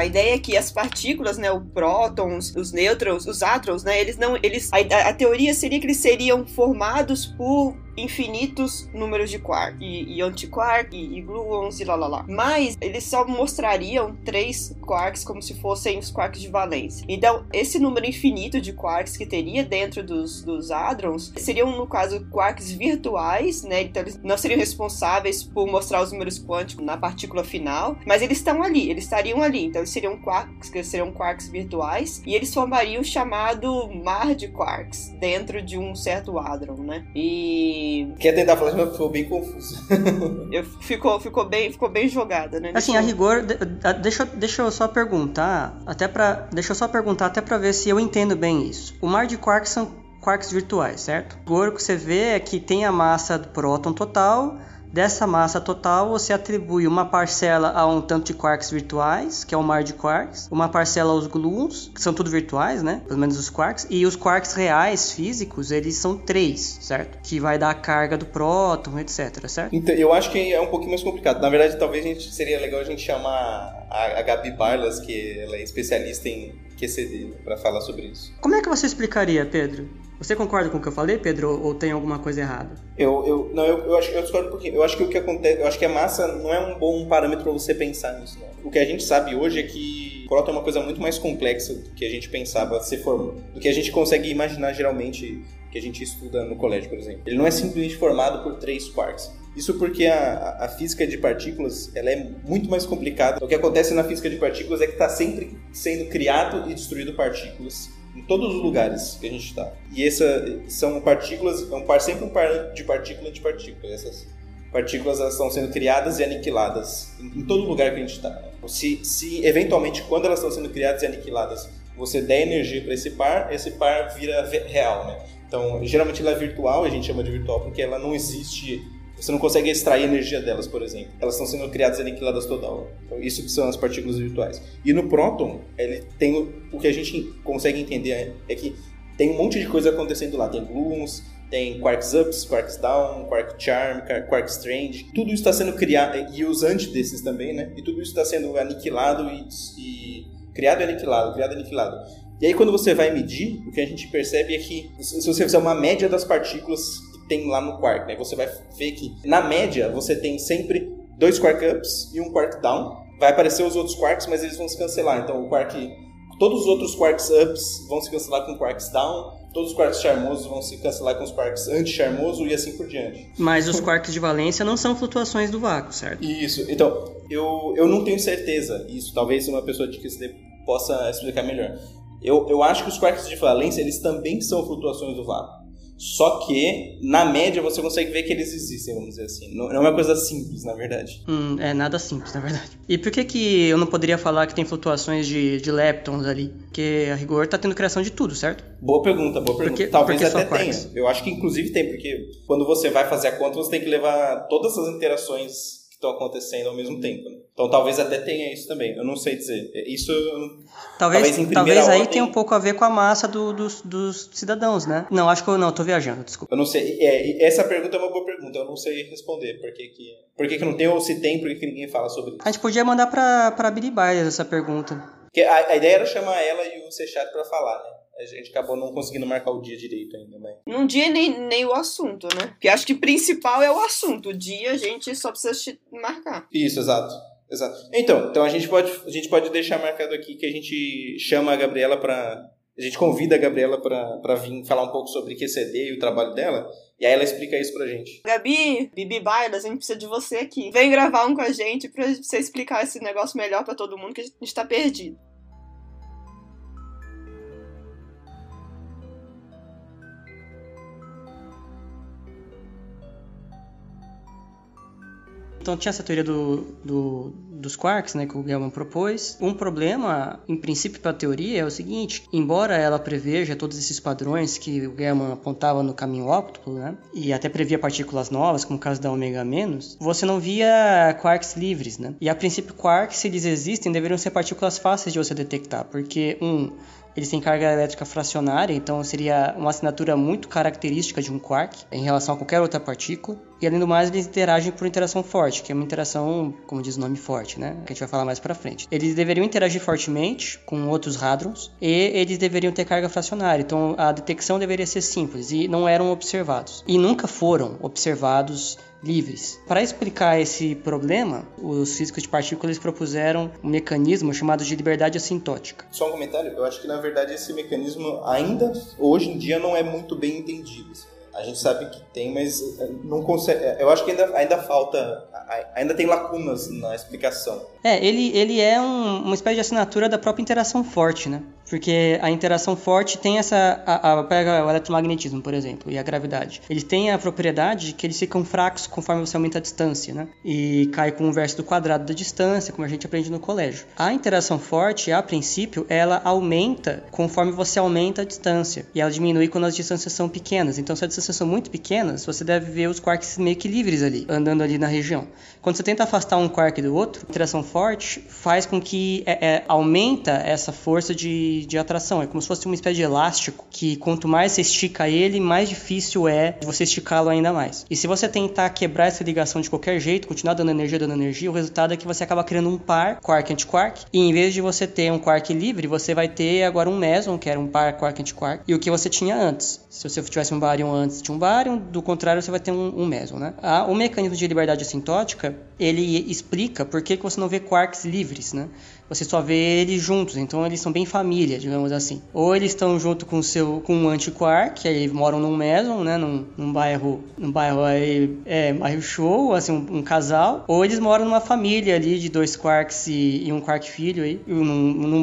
S3: A ideia é que as partículas, né, o prótons, os nêutrons, os átrons, né, eles não, eles, a, a teoria seria que eles seriam formados por infinitos números de quark, e, e antiquark, e, e gluons, e lá lá lá. Mas eles só mostrariam três quarks como se fossem os quarks de valência. Então, esse número infinito de quarks que teria dentro dos, dos hadrons seriam, no caso, quarks virtuais, né? Então, eles não seriam responsáveis por mostrar os números quânticos na partícula final, mas eles estão ali, eles estariam ali. Então, eles seriam quarks, seriam quarks virtuais, e eles formariam o chamado mar de quarks dentro de um certo hadron, né? E
S2: Quer tentar falar, mas ficou bem confuso.
S3: eu, ficou, ficou, bem, ficou bem jogada, né?
S4: Assim, a rigor, deixa, deixa eu só perguntar, até para deixa eu só perguntar até para ver se eu entendo bem isso. O mar de quarks são quarks virtuais, certo? O que você vê é que tem a massa do próton total Dessa massa total, você atribui uma parcela a um tanto de quarks virtuais, que é o mar de quarks, uma parcela aos gluons, que são tudo virtuais, né? Pelo menos os quarks, e os quarks reais, físicos, eles são três, certo? Que vai dar a carga do próton, etc, certo?
S2: Então, eu acho que é um pouquinho mais complicado. Na verdade, talvez gente, seria legal a gente chamar a, a Gabi Barlas, que ela é especialista em QCD, para falar sobre isso.
S4: Como é que você explicaria, Pedro? Você concorda com o que eu falei, Pedro, ou tem alguma coisa errada?
S2: Eu, eu não, eu, eu acho eu discordo porque eu acho que o que acontece, eu acho que a massa não é um bom parâmetro para você pensar nisso. O que a gente sabe hoje é que próton é uma coisa muito mais complexa do que a gente pensava ser formado, do que a gente consegue imaginar geralmente que a gente estuda no colégio, por exemplo. Ele não é simplesmente formado por três quarks. Isso porque a, a física de partículas ela é muito mais complicada. O que acontece na física de partículas é que está sempre sendo criado e destruído partículas em todos os lugares que a gente está. E essa são partículas, é um par sempre um par de partícula de partícula. Essas partículas elas estão sendo criadas e aniquiladas em, em todo lugar que a gente está. Se, se eventualmente quando elas estão sendo criadas e aniquiladas você der energia para esse par, esse par vira real, né? Então, geralmente ela é virtual, a gente chama de virtual porque ela não existe, você não consegue extrair energia delas, por exemplo. Elas estão sendo criadas e aniquiladas toda hora. Então, isso que são as partículas virtuais. E no próton, ele tem o, o que a gente consegue entender é, é que tem um monte de coisa acontecendo lá. Tem gluons, tem quarks ups, quarks down, quark charm, quark strange. Tudo isso está sendo criado, e os antes desses também, né? E tudo isso está sendo aniquilado e, e criado e aniquilado, criado e aniquilado. E aí quando você vai medir, o que a gente percebe é que se você fizer uma média das partículas tem lá no quark, né, você vai ver que na média você tem sempre dois quark ups e um quark down. Vai aparecer os outros quarks, mas eles vão se cancelar. Então o quark, todos os outros quarks ups vão se cancelar com quarks down. Todos os quarks charmosos vão se cancelar com os quarks anti-charmoso e assim por diante.
S4: Mas os quarks de valência não são flutuações do vácuo, certo?
S2: Isso. Então, eu, eu não tenho certeza. Isso talvez uma pessoa de que possa explicar melhor. Eu, eu acho que os quarks de valência eles também são flutuações do vácuo. Só que, na média, você consegue ver que eles existem, vamos dizer assim. Não, é uma coisa simples, na verdade.
S4: Hum, é nada simples, na verdade. E por que que eu não poderia falar que tem flutuações de, de leptons ali? Porque a rigor tá tendo criação de tudo, certo?
S2: Boa pergunta, boa pergunta. Porque, Talvez porque até tenha. Eu acho que inclusive tem, porque quando você vai fazer a conta, você tem que levar todas as interações estão acontecendo ao mesmo tempo. Né? Então talvez até tenha isso também. Eu não sei dizer. Isso
S4: talvez talvez, talvez aí ordem... tenha um pouco a ver com a massa do, dos, dos, cidadãos, né? Não, acho que eu não. Tô viajando. Desculpa.
S2: Eu não sei. É, essa pergunta é uma boa pergunta. Eu não sei responder. Por que que, por que, que não tem ou se tem? Por que, ninguém fala sobre isso?
S4: A gente podia mandar para para Billy Byers essa pergunta.
S2: Porque a, a, ideia era chamar ela e o Sechat para falar, né? A gente acabou não conseguindo marcar o dia direito ainda, mas...
S3: Num dia nem, nem o assunto, né? Porque acho que principal é o assunto. O dia a gente só precisa marcar.
S2: Isso, exato. Exato. Então, então a gente pode a gente pode deixar marcado aqui que a gente chama a Gabriela para a gente convida a Gabriela para vir falar um pouco sobre QCD e o trabalho dela, e aí ela explica isso pra gente.
S3: Gabi, Bibi Baila, a gente precisa de você aqui. Vem gravar um com a gente pra você explicar esse negócio melhor para todo mundo, que a gente tá perdido.
S4: Então tinha essa teoria do, do, dos quarks, né, que o Gell-Mann propôs. Um problema, em princípio, para a teoria é o seguinte: embora ela preveja todos esses padrões que o Gell-Mann apontava no caminho óptico, né, e até previa partículas novas, como o caso da ômega menos, você não via quarks livres, né? E a princípio, quarks, se eles existem, deveriam ser partículas fáceis de você detectar, porque um eles têm carga elétrica fracionária, então seria uma assinatura muito característica de um quark em relação a qualquer outra partícula. E além do mais, eles interagem por interação forte, que é uma interação, como diz o nome, forte, né? Que a gente vai falar mais pra frente. Eles deveriam interagir fortemente com outros hadrons e eles deveriam ter carga fracionária. Então a detecção deveria ser simples e não eram observados. E nunca foram observados livres. Para explicar esse problema, os físicos de partículas propuseram um mecanismo chamado de liberdade assintótica.
S2: Só um comentário, eu acho que na verdade esse mecanismo ainda hoje em dia não é muito bem entendido. A gente sabe que tem, mas eh, não consegue. Eh, eu acho que ainda, ainda falta, ainda tem lacunas na explicação.
S4: É, ele, ele é um, uma espécie de assinatura da própria interação forte, né? Porque a interação forte tem essa. A, a, pega o eletromagnetismo, por exemplo, e a gravidade. Eles têm a propriedade de que eles ficam fracos conforme você aumenta a distância, né? E cai com o inverso do quadrado da distância, como a gente aprende no colégio. A interação forte, a princípio, ela aumenta conforme você aumenta a distância. E ela diminui quando as distâncias são pequenas. Então, se as distâncias são muito pequenas, você deve ver os quarks meio que livres ali, andando ali na região. Quando você tenta afastar um quark do outro, a interação forte faz com que é, é, aumenta essa força de de, atração. É como se fosse uma espécie de elástico que quanto mais você estica ele, mais difícil é você esticá-lo ainda mais. E se você tentar quebrar essa ligação de qualquer jeito, continuar dando energia, dando energia, o resultado é que você acaba criando um par quark-antiquark. E em vez de você ter um quark livre, você vai ter agora um meson, que era um par quark-antiquark, e o que você tinha antes. Se você tivesse um bárion antes de um bárion, do contrário, você vai ter um, um meson, né? Ah, o mecanismo de liberdade assintótica, ele explica por que, que você não vê quarks livres, né? Você só vê eles juntos, então eles são bem família, digamos assim. Ou eles estão junto com seu com um antiquark, que aí moram num meson, né, num, num bairro, num bairro aí, é, bairro show, assim, um, um, casal, ou eles moram numa família ali de dois quarks e, e um quark filho aí, num, num.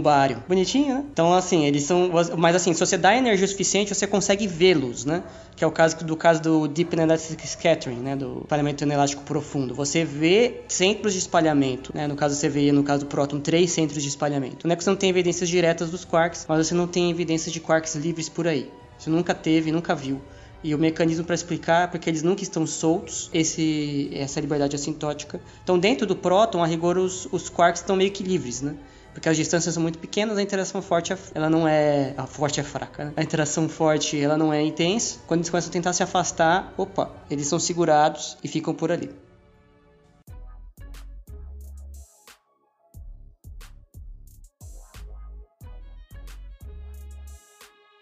S4: Bonitinho, né? Então, assim, eles são, mas assim, se você dá energia suficiente, você consegue vê-los, né? Que é o caso do caso do Deep Inelastic Scattering, né, do espalhamento inelástico profundo. Você vê centros de espalhamento, né, no caso você vê no caso do próton três centros de espalhamento. Não é que você não tem evidências diretas dos quarks, mas você não tem evidências de quarks livres por aí. Você nunca teve, nunca viu. E o mecanismo para explicar é porque eles nunca estão soltos, esse, essa liberdade assintótica. Então, dentro do próton, a rigor, os, os quarks estão meio que livres, né? Porque as distâncias são muito pequenas, a interação forte é, ela não é a forte é fraca. Né? A interação forte ela não é intensa. Quando eles começam a tentar se afastar, opa, eles são segurados e ficam por ali.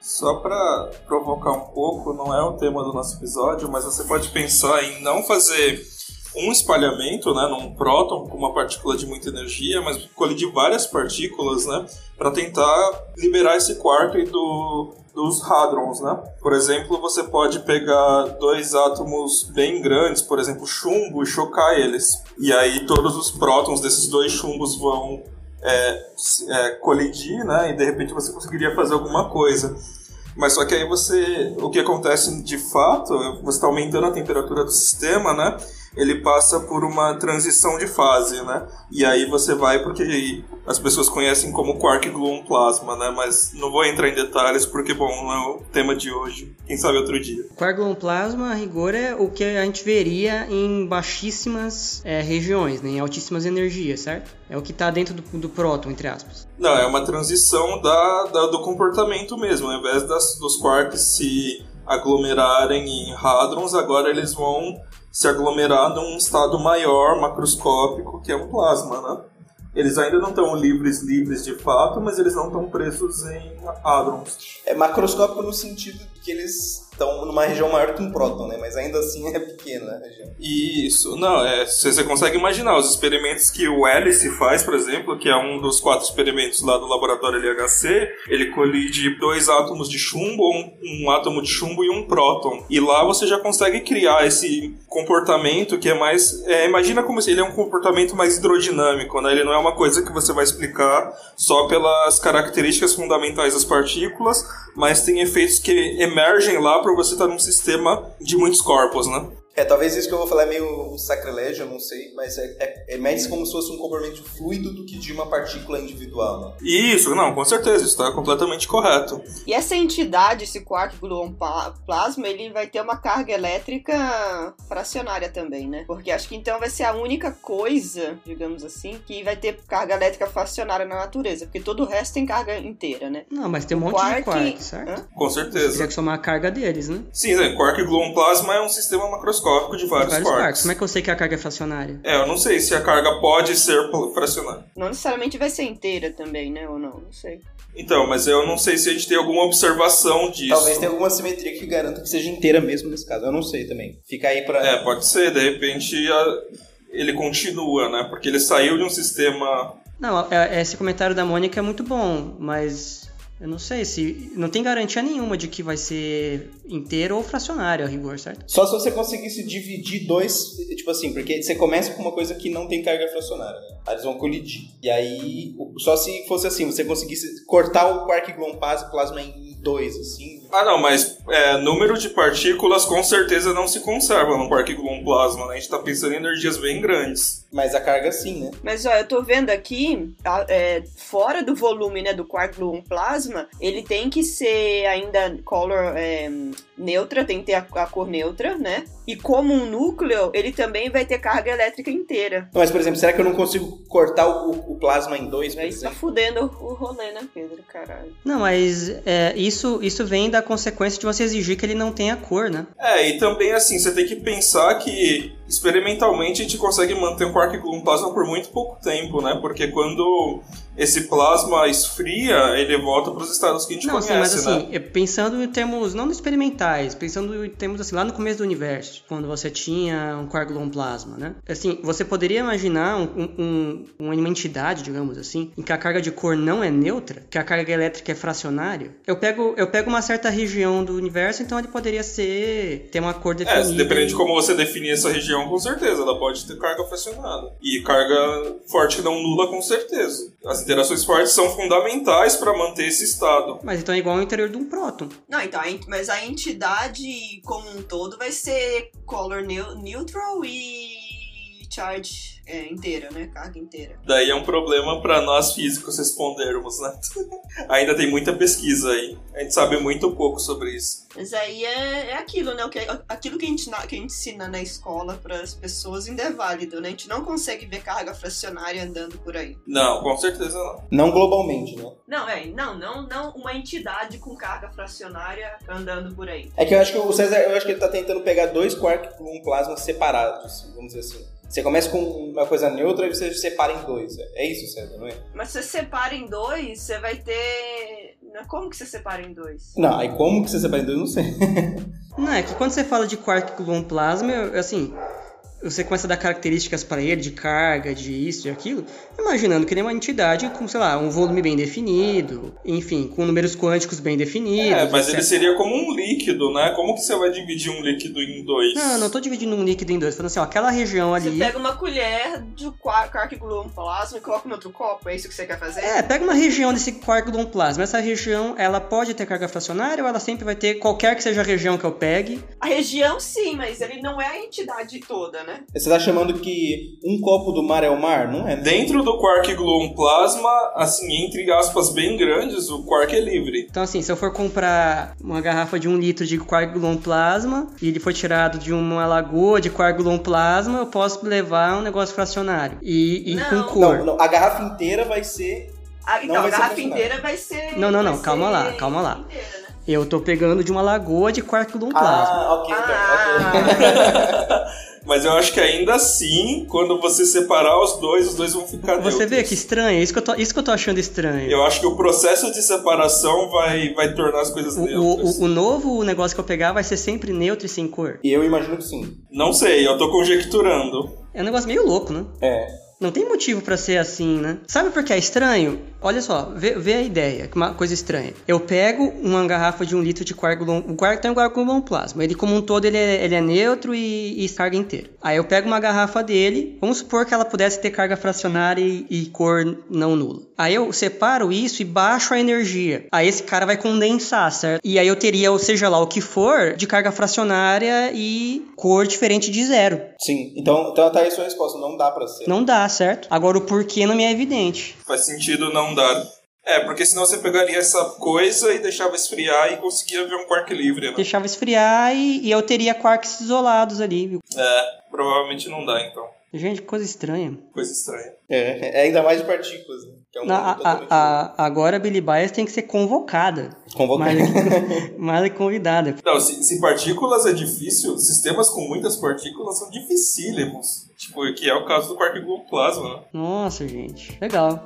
S1: Só para provocar um pouco, não é o tema do nosso episódio, mas você pode pensar em não fazer um espalhamento, né, num próton com uma partícula de muita energia, mas colidir várias partículas, né, para tentar liberar esse quark do, dos hadrons, né? Por exemplo, você pode pegar dois átomos bem grandes, por exemplo, chumbo, e chocar eles. E aí todos os prótons desses dois chumbos vão é, é, colidir, né? E de repente você conseguiria fazer alguma coisa. Mas só que aí você, o que acontece de fato, você está aumentando a temperatura do sistema, né? Ele passa por uma transição de fase, né? E aí você vai porque as pessoas conhecem como quark gluon plasma, né? Mas não vou entrar em detalhes porque, bom, não é o tema de hoje. Quem sabe outro dia.
S4: Quark gluon plasma, a rigor, é o que a gente veria em baixíssimas é, regiões, né? em altíssimas energias, certo? É o que está dentro do, do próton, entre aspas.
S1: Não, é uma transição da, da do comportamento mesmo. Ao invés das, dos quarks se aglomerarem em hadrons, agora eles vão se aglomerar num estado maior, macroscópico, que é um plasma, né? Eles ainda não estão livres, livres de fato, mas eles não estão presos em hadrons.
S2: É macroscópico no sentido que eles estão numa região maior que um próton, né? Mas ainda assim é pequena a região.
S1: Isso, não, é, você consegue imaginar os experimentos que o Alice faz, por exemplo, que é um dos quatro experimentos lá do laboratório LHC, ele colide dois átomos de chumbo, um, um átomo de chumbo e um próton. E lá você já consegue criar esse comportamento que é mais. É, imagina como se ele é um comportamento mais hidrodinâmico, né? Ele não é uma coisa que você vai explicar só pelas características fundamentais das partículas, mas tem efeitos que emergem lá para você estar num sistema de muitos corpos, né?
S2: É, talvez isso que eu vou falar é meio um sacrilégio, eu não sei, mas é, é, é, mais como se fosse um comportamento fluido do que de uma partícula individual, né?
S1: Isso, não, com certeza, isso está completamente correto.
S3: E essa entidade, esse quark gluon plasma, ele vai ter uma carga elétrica fracionária também, né? Porque acho que então vai ser a única coisa, digamos assim, que vai ter carga elétrica fracionária na natureza, porque todo o resto tem carga inteira, né?
S4: Não, mas tem um monte quark... de quark, certo? Hã?
S1: Com certeza.
S4: Teria que somar a carga deles, né?
S1: Sim, né? quark gluon plasma é um sistema macroscópico macroscópico de vários, vários quarks. quarks.
S4: Como é que eu sei que a carga é fracionária?
S1: É, eu não sei se a carga pode ser fracionária.
S3: Não necessariamente vai ser inteira também, né? Ou não? Não sei.
S1: Então, mas eu não sei se a gente tem alguma observação disso.
S2: Talvez tenha alguma simetria que garanta que seja inteira mesmo nesse caso. Eu não sei também. Fica aí pra.
S1: É, pode ser. De repente a... ele continua, né? Porque ele saiu de um sistema.
S4: Não, é, esse comentário da Mônica é muito bom, mas eu não sei se. Não tem garantia nenhuma de que vai ser inteiro ou fracionário a rigor, certo?
S2: Só se você conseguisse dividir dois. Tipo assim, porque você começa com uma coisa que não tem carga fracionária, né? Aí eles vão colidir. E aí, só se fosse assim, você conseguisse cortar o quark gluon plasma em dois, assim,
S1: Ah, não, mas é, número de partículas com certeza não se conserva no quark gluon plasma, né? A gente tá pensando em energias bem grandes.
S2: Mas a carga sim, né?
S3: Mas ó, eu tô vendo aqui, é, fora do volume né, do quark gluon plasma, ele tem que ser ainda color é, neutra, tem que ter a, a, cor neutra, né? E como um núcleo, ele também vai ter carga elétrica inteira.
S2: Mas, por exemplo, será que eu não consigo cortar o, o plasma em dois, por
S3: Aí tá fudendo o rolê, né, Pedro? Caralho.
S4: Não, mas é, isso, isso vem da consequência de você exigir que ele não tenha cor, né?
S1: É, e também assim, você tem que pensar que experimentalmente a gente consegue manter um quark gluon plasma por muito pouco tempo, né? Porque quando esse plasma esfria, ele volta para os estados que a gente
S4: não,
S1: conhece,
S4: sim, mas assim, né? pensando em termos não experimentais, pensando em termos assim lá no começo do universo, quando você tinha um quark gluon plasma, né? Assim, você poderia imaginar um, um, uma entidade, digamos assim, em que a carga de cor não é neutra, que a carga elétrica é fracionária. Eu pego, eu pego uma certa região do universo, então ele poderia ser ter uma cor é, definida.
S1: É, dependendo de como você definir essa região, com certeza, ela pode ter carga fracionada e carga forte que não nula, com certeza. As interações fortes são fundamentais para manter esse estado.
S4: Mas então é igual ao interior de um próton.
S3: Não, então, mas a entidade como um todo vai ser color neutral e charge é, inteira, né? Carga inteira.
S1: Daí é um problema para nós físicos respondermos, né? Ainda tem muita pesquisa aí. A gente sabe muito pouco sobre isso.
S3: Mas aí é, é aquilo, né? O que, aquilo que a, gente, que a gente ensina na escola para as pessoas ainda é válido, né? A gente não consegue ver carga fracionária andando por aí.
S1: Não, com certeza não.
S2: Não globalmente, né?
S3: Não, é, não, não, não uma entidade com carga fracionária andando por aí.
S2: É que eu acho que o César, eu acho que ele tá tentando pegar dois quark com um plasma separados, vamos dizer assim. Você começa com uma coisa neutra e você separa em dois. É isso, César, não é?
S3: Mas se você separa em dois, você vai ter. Como que você separa em dois?
S2: Não, aí como que você separa em dois, não sei.
S4: não, é que quando você fala de quark com plasma, assim, você começa a dar características para ele de carga, de isso e aquilo, imaginando que ele é uma entidade com, sei lá, um volume bem definido, enfim, com números quânticos bem definidos. É,
S1: mas etc. ele seria como um líquido, né? Como que você vai dividir um líquido em dois?
S4: Não, não tô dividindo um líquido em dois. Falando assim, ó, aquela região ali.
S3: Você pega uma colher de quark gluon plasma e coloca no outro copo, é isso que você quer fazer?
S4: É, pega uma região desse quark gluon plasma. Essa região, ela pode ter carga fracionária ou ela sempre vai ter, qualquer que seja a região que eu pegue?
S3: A região sim, mas ele não é a entidade toda, né?
S2: Você tá chamando que um copo do mar é o mar? Não é? Né?
S1: Dentro do quark gluon plasma, assim, entre aspas bem grandes, o quark é livre.
S4: Então, assim, se eu for comprar uma garrafa de um litro de quark gluon plasma e ele for tirado de uma lagoa de quark gluon plasma, eu posso levar um negócio fracionário e, e com cor.
S2: Não, não, a garrafa inteira vai ser.
S3: Ah, então, a garrafa inteira vai ser.
S4: Não, não, não, calma lá, calma lá. Inteira, né? Eu tô pegando de uma lagoa de quark gluon plasma.
S2: Ah, ok, então, ah.
S1: ok. Mas eu acho que ainda assim, quando você separar os dois, os dois vão ficar
S4: Você neutros. vê que estranho, isso que, eu tô, isso que eu tô achando estranho.
S1: Eu acho que o processo de separação vai, vai tornar as coisas
S4: o,
S1: neutras.
S4: O, o, o novo negócio que eu pegar vai ser sempre neutro e sem cor?
S2: Eu imagino que sim.
S1: Não sei, eu tô conjecturando.
S4: É um negócio meio louco, né?
S2: É.
S4: Não tem motivo para ser assim, né? Sabe por que é estranho? Olha só, vê, vê a ideia, uma coisa estranha. Eu pego uma garrafa de um litro de coagulon, o quark tem um coagulon plasma. Ele como um todo ele é, ele é neutro e, e, carga inteira. Aí eu pego uma garrafa dele, vamos supor que ela pudesse ter carga fracionária e, e cor não nula. Aí eu separo isso e baixo a energia. Aí esse cara vai condensar, certo? E aí eu teria, ou seja lá o que for, de carga fracionária e cor diferente de zero.
S2: Sim, então, então tá aí a sua resposta, não dá para ser.
S4: Não dá, certo? Agora o porquê não me é evidente.
S1: Faz sentido não dar. É, porque senão você pegaria essa coisa e deixava esfriar e conseguia ver um quark livre, né?
S4: Deixava esfriar e, e eu teria quarks isolados ali.
S1: É, provavelmente não dá então.
S4: Gente, coisa estranha.
S1: Coisa estranha.
S2: É, é ainda mais de partículas, né?
S4: É um a, a, a, agora a Billy Bias tem que ser convocada.
S2: Convocada.
S4: Mais, mais convidada.
S1: Não, se, se, partículas é difícil, sistemas com muitas partículas são dificílimos. Tipo, que é o caso do quark gluon plasma. Né?
S4: Nossa, gente. Legal.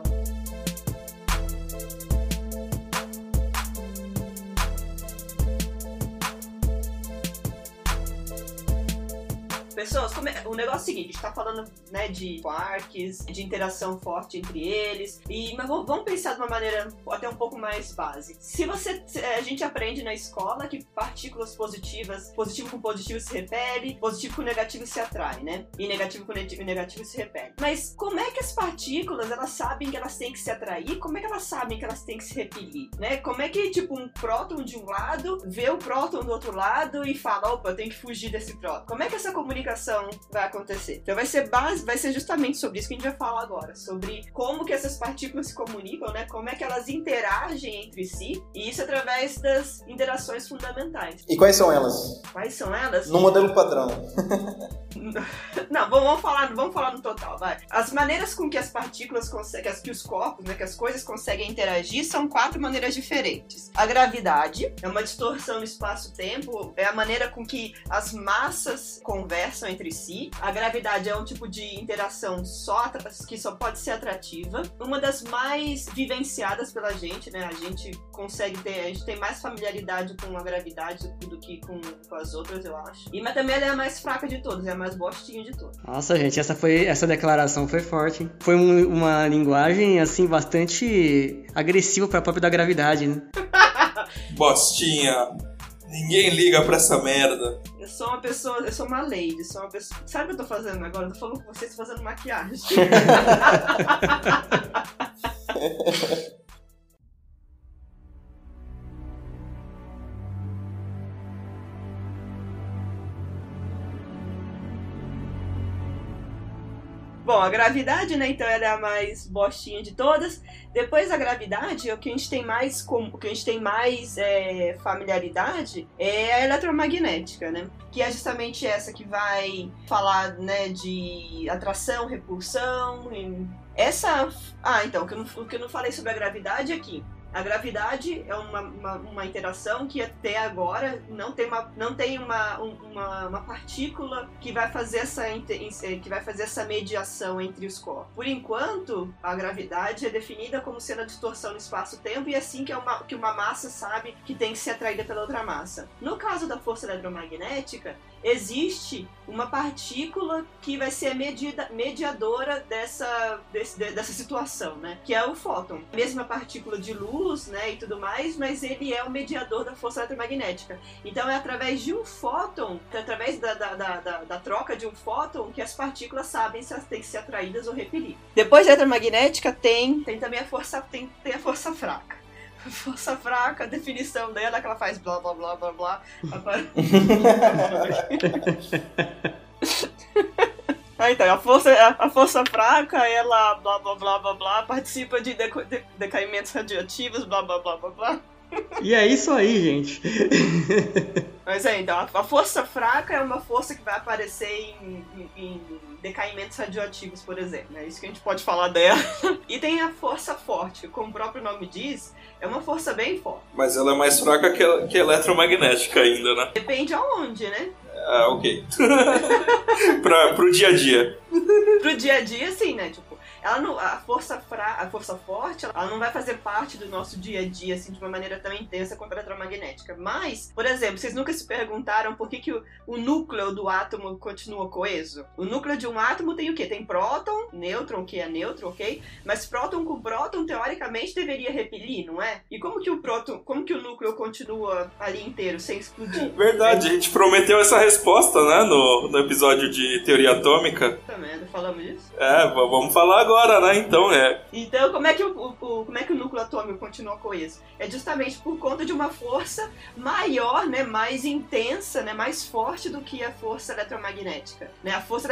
S3: Pessoas, o negócio é o seguinte, a gente tá falando né, de quarks, de interação forte entre eles, e mas vamos pensar de uma maneira até um pouco mais base. Se você. A gente aprende na escola que partículas positivas, positivo com positivo se repele, positivo com negativo se atrai, né? E negativo com negativo se repele. Mas como é que as partículas elas sabem que elas têm que se atrair? Como é que elas sabem que elas têm que se repelir? Né? Como é que, tipo, um próton de um lado vê o próton do outro lado e fala, opa, eu tenho que fugir desse próton? Como é que essa comunicação vai acontecer? Então vai ser base, vai ser justamente sobre isso que a gente vai falar agora, sobre como que essas partículas se comunicam, né? Como é que elas interagem entre si, e isso através das interações fundamentais.
S2: E quais são elas?
S3: Quais são elas?
S2: No modelo padrão.
S3: Não, vamos falar, vamos falar no total, vai. As maneiras com que as partículas conseguem, que os corpos, né, que as coisas conseguem interagir são quatro maneiras diferentes. A gravidade é uma distorção no espaço-tempo, é a maneira com que as massas conversam entre si. A gravidade é um tipo de interação só que só pode ser atrativa. Uma das mais vivenciadas pela gente, né? A gente consegue ter, a gente tem mais familiaridade com a gravidade do que com, com as outras, eu acho. E mas também ela é a mais fraca de todas, é a mais bostinha de todas.
S4: Nossa, gente, essa foi essa declaração foi forte. Hein? Foi um, uma linguagem assim bastante agressiva para a própria da gravidade, né?
S1: Bostinha. Ninguém liga pra essa merda.
S3: Eu sou uma pessoa, eu sou uma lady, sou uma pessoa. Sabe o que eu tô fazendo agora? Eu tô falando com vocês fazendo maquiagem. Bom, a gravidade, né? Então ela é a mais bostinha de todas. Depois da gravidade, o que a gente tem mais com, o que a gente tem mais é, familiaridade é a eletromagnética, né? Que é justamente essa que vai falar, né, de atração, repulsão. E... Essa. Ah, então, o que, eu não, o que eu não falei sobre a gravidade aqui. A gravidade é uma, uma, uma, interação que até agora não tem uma, não tem uma, uma, uma, partícula que vai, fazer essa, que vai fazer essa mediação entre os corpos. Por enquanto, a gravidade é definida como sendo a distorção no espaço-tempo e é assim que, é uma, que uma massa sabe que tem que ser atraída pela outra massa. No caso da força eletromagnética, existe uma partícula que vai ser medida, mediadora dessa, desse, dessa situação, né? Que é o fóton. Mesma partícula de luz, né, e tudo mais, mas ele é o mediador da força eletromagnética. Então é através de um fóton, é através da, da, da, da, da troca de um fóton, que as partículas sabem se elas têm que ser atraídas ou repelidas. Depois da eletromagnética tem, tem também a força, tem, tem a força fraca força fraca, a definição dela é que ela faz blá blá blá blá blá. ah, então, a força, a força fraca, ela blá blá blá blá blá, participa de, de decaimentos radioativos, blá blá blá blá blá.
S4: E é isso aí, gente.
S3: Mas é, então, a força fraca é uma força que vai aparecer em, em, em decaimentos radioativos, por exemplo. É isso que a gente pode falar dela. E tem a força forte, como o próprio nome diz, é uma força bem forte.
S1: Mas ela é mais fraca que, que eletromagnética ainda, né?
S3: Depende aonde, né?
S1: Ah, ok. pra, pro dia a dia.
S3: pro dia a dia, sim, né? Tipo, ela não, a força fra, a força forte, ela não vai fazer parte do nosso dia a dia assim de uma maneira tão intensa quanto a eletromagnética. Mas, por exemplo, vocês nunca se perguntaram por que, que o, o núcleo do átomo continua coeso? O núcleo de um átomo tem o quê? Tem próton, nêutron, que é neutro, ok? Mas próton com próton teoricamente deveria repelir, não é? E como que o próton, como que o núcleo continua ali inteiro sem explodir?
S1: Verdade, a gente prometeu essa resposta, né, no, no episódio de teoria atômica.
S3: Tá merda, falamos disso?
S1: É, vamos falar agora né? Então é.
S3: Então, como é que o, o, como é que o núcleo atômico continua coeso? É justamente por conta de uma força maior, né, mais intensa, né, mais forte do que a força eletromagnética. Né? A força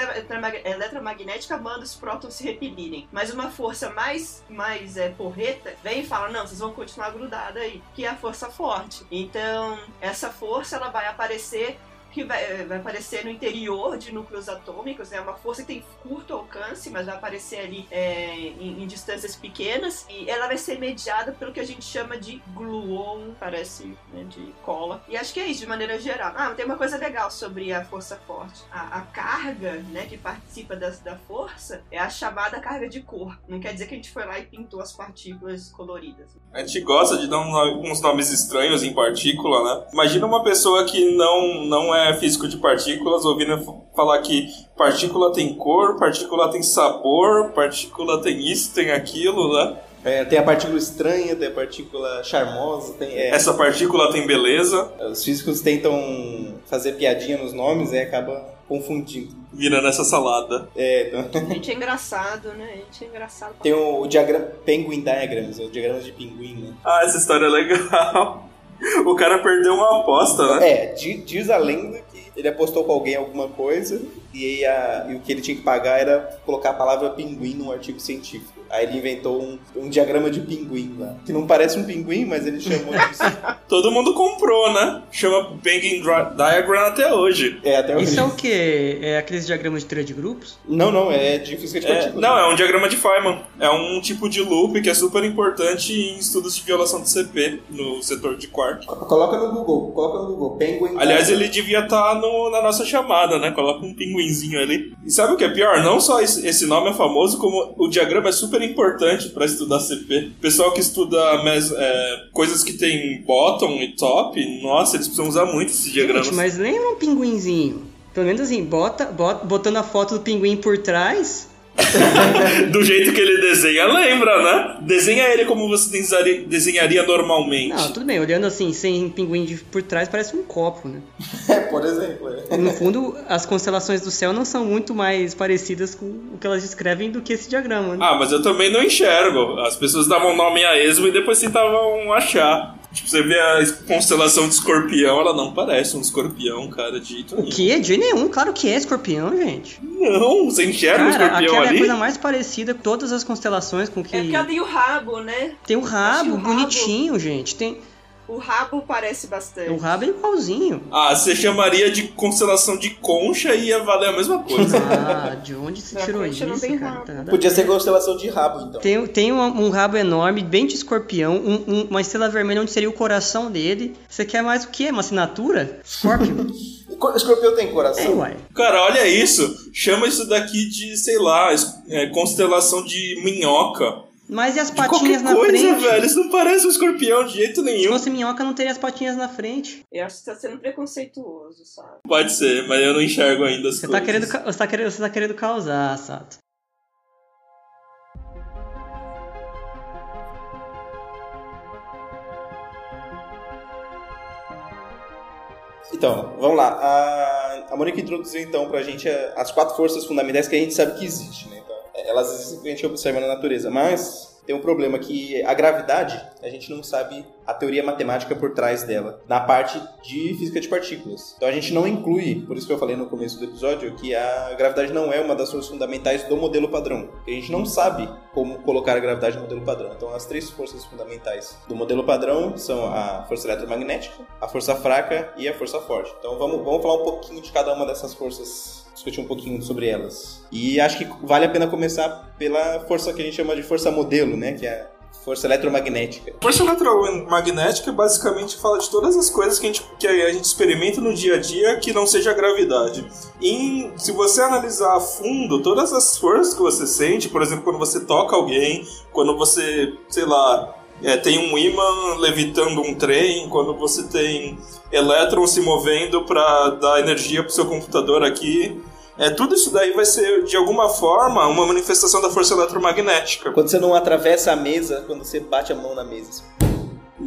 S3: eletromagnética manda os prótons se repelirem, mas uma força mais mais é, porreta vem e fala não, vocês vão continuar grudados aí, que é a força forte. Então, essa força ela vai aparecer que vai, eh, vai aparecer no interior de núcleos atômicos, é né? uma força que tem curto alcance, mas vai aparecer ali é, em, em, distâncias pequenas, e ela vai ser mediada pelo que a gente chama de gluon, parece, né, de cola. E acho que é isso, de maneira geral. Ah, tem uma coisa legal sobre a força forte. A, a carga, né, que participa das, da força é a chamada carga de cor. Não quer dizer que a gente foi lá e pintou as partículas coloridas.
S1: A gente gosta de dar uns nomes estranhos em partícula, né? Imagina uma pessoa que não, não é é físico de partículas ouvindo falar que partícula tem cor, partícula tem sabor, partícula tem isso, tem aquilo, né?
S2: É, tem a partícula estranha, tem a partícula charmosa, tem. É...
S1: Essa partícula tem beleza.
S2: Os físicos tentam fazer piadinha nos nomes e acaba confundindo.
S1: Vira nessa salada.
S2: É,
S3: então... A gente é engraçado, né? A gente é engraçado.
S2: Tem o, o diagrama Penguin Diagrams, o diagrama de pinguim, né?
S1: Ah, essa história é legal. O cara perdeu uma aposta,
S2: né? É, diz a lenda que ele apostou com alguém alguma coisa e, a, e o que ele tinha que pagar era colocar a palavra pinguim num artigo científico. Aí ele inventou um, um diagrama de pinguim lá. Que não parece um pinguim, mas ele chamou disso.
S1: Todo mundo comprou, né? Chama Penguin Diagram até hoje.
S2: É, até hoje.
S4: Isso é o quê? É aqueles diagramas de teoria de grupos?
S2: Não, não, é de física de partículas.
S1: É, não, é um diagrama de Feynman. É um tipo de loop que é super importante em estudos de violação de CP no setor de quark.
S2: Coloca no Google, coloca no Google. Penguin
S1: Aliás, ele devia estar tá na nossa chamada, né? Coloca um pinguinzinho ali. E sabe o que é pior? Não só esse nome é famoso, como o diagrama é super importante para estudar CP. Pessoal que estuda é, coisas que tem bottom e top, nossa, eles precisam usar muito esse diagrama. Gente,
S4: mas lembra um pinguinzinho? Pelo menos assim, bota, bota, botando a foto do pinguim por trás,
S1: do jeito que ele desenha, lembra, né? Desenha ele como você desenharia normalmente.
S4: Não, tudo bem, olhando assim, sem pinguim de, por trás, parece um copo, né?
S2: É, por exemplo. É.
S4: No fundo, as constelações do céu não são muito mais parecidas com o que elas descrevem do que esse diagrama, né?
S1: Ah, mas eu também não enxergo. As pessoas davam nome a esmo e depois tentavam achar. Tipo, você vê a constelação de escorpião, ela não parece um escorpião, cara, de jeito nenhum.
S4: O que? De nenhum, claro que é escorpião, gente.
S1: Não, você enxerga cara, um escorpião ali?
S4: é a coisa mais parecida com todas as constelações com que... É
S3: porque ela tem o rabo, né?
S4: Tem o rabo, o bonitinho, rabo... gente. Tem...
S3: O rabo parece bastante.
S4: O rabo é igualzinho.
S1: Ah, você chamaria de constelação de concha e ia valer a mesma coisa.
S4: Ah, de onde você tirou isso, cara?
S2: Tá Podia ser constelação de rabo, então.
S4: Tem, tem um, um rabo enorme, bem de escorpião, um, um, uma estrela vermelha onde seria o coração dele. Você quer mais o quê? Uma assinatura? Scorpion?
S2: Escorpião tem coração? É,
S4: uai.
S1: Cara, olha isso. Chama isso daqui de, sei lá, é, constelação de minhoca.
S4: Mas e as patinhas na
S1: coisa,
S4: frente?
S1: velho, isso não parece um escorpião de jeito nenhum. Se
S4: fosse minhoca, não teria as patinhas na frente.
S3: Eu acho que você tá sendo preconceituoso, sabe?
S1: Pode ser, mas eu não enxergo ainda as
S4: você tá coisas. Tá querendo, você, tá querendo, você tá querendo causar, Sato.
S2: Então, vamos lá. A, a Mônica introduziu então pra gente as quatro forças fundamentais que a gente sabe que existe, né? Elas existem que a gente observa na natureza, mas tem um problema que a gravidade, a gente não sabe a teoria matemática por trás dela, na parte de física de partículas. Então a gente não inclui, por isso que eu falei no começo do episódio, que a gravidade não é uma das forças fundamentais do modelo padrão. A gente não sabe como colocar a gravidade no modelo padrão. Então as três forças fundamentais do modelo padrão são a força eletromagnética, a força fraca e a força forte. Então vamos, vamos falar um pouquinho de cada uma dessas forças discutir um pouquinho sobre elas. E acho que vale a pena começar pela força que a gente chama de força modelo, né? Que é força eletromagnética.
S1: Força eletromagnética basicamente fala de todas as coisas que a gente, que a gente experimenta no dia a dia que não seja a gravidade. E se você analisar a fundo todas as forças que você sente, por exemplo, quando você toca alguém, quando você, sei lá, é, tem um imã levitando um trem, quando você tem elétrons se movendo para dar energia para o seu computador aqui. É, tudo isso daí vai ser, de alguma forma, uma manifestação da força eletromagnética.
S2: Quando você não atravessa a mesa, quando você bate a mão na mesa.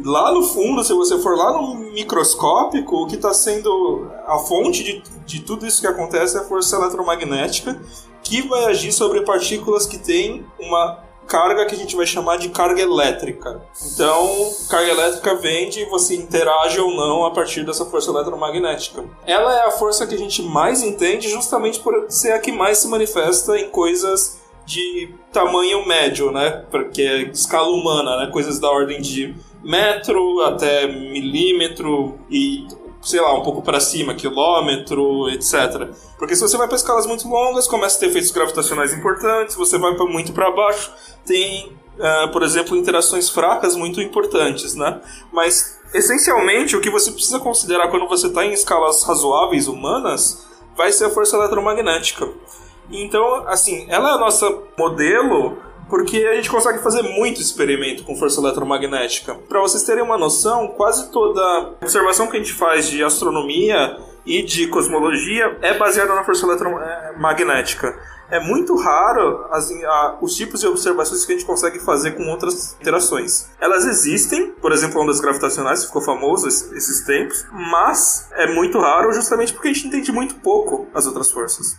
S1: Lá no fundo, se você for lá no microscópico, o que está sendo a fonte de, de tudo isso que acontece é a força eletromagnética, que vai agir sobre partículas que têm uma carga que a gente vai chamar de carga elétrica. Então, carga elétrica vem de você interage ou não a partir dessa força eletromagnética. Ela é a força que a gente mais entende justamente por ser a que mais se manifesta em coisas de tamanho médio, né? Porque é escala humana, né? Coisas da ordem de metro até milímetro e sei lá, um pouco para cima, quilômetro, etc. Porque se você vai para escalas muito longas, começa a ter efeitos gravitacionais importantes, você vai para muito para baixo, tem, uh, por exemplo, interações fracas muito importantes, né? Mas essencialmente o que você precisa considerar quando você está em escalas razoáveis humanas vai ser a força eletromagnética. Então, assim, ela é a nossa modelo porque a gente consegue fazer muito experimento com força eletromagnética. Para vocês terem uma noção, quase toda observação que a gente faz de astronomia e de cosmologia é baseada na força eletromagnética é muito raro as, a, os tipos de observações que a gente consegue fazer com outras interações. Elas existem, por exemplo, ondas gravitacionais, ficou famoso esses, esses tempos, mas é muito raro justamente porque a gente entende muito pouco as outras forças.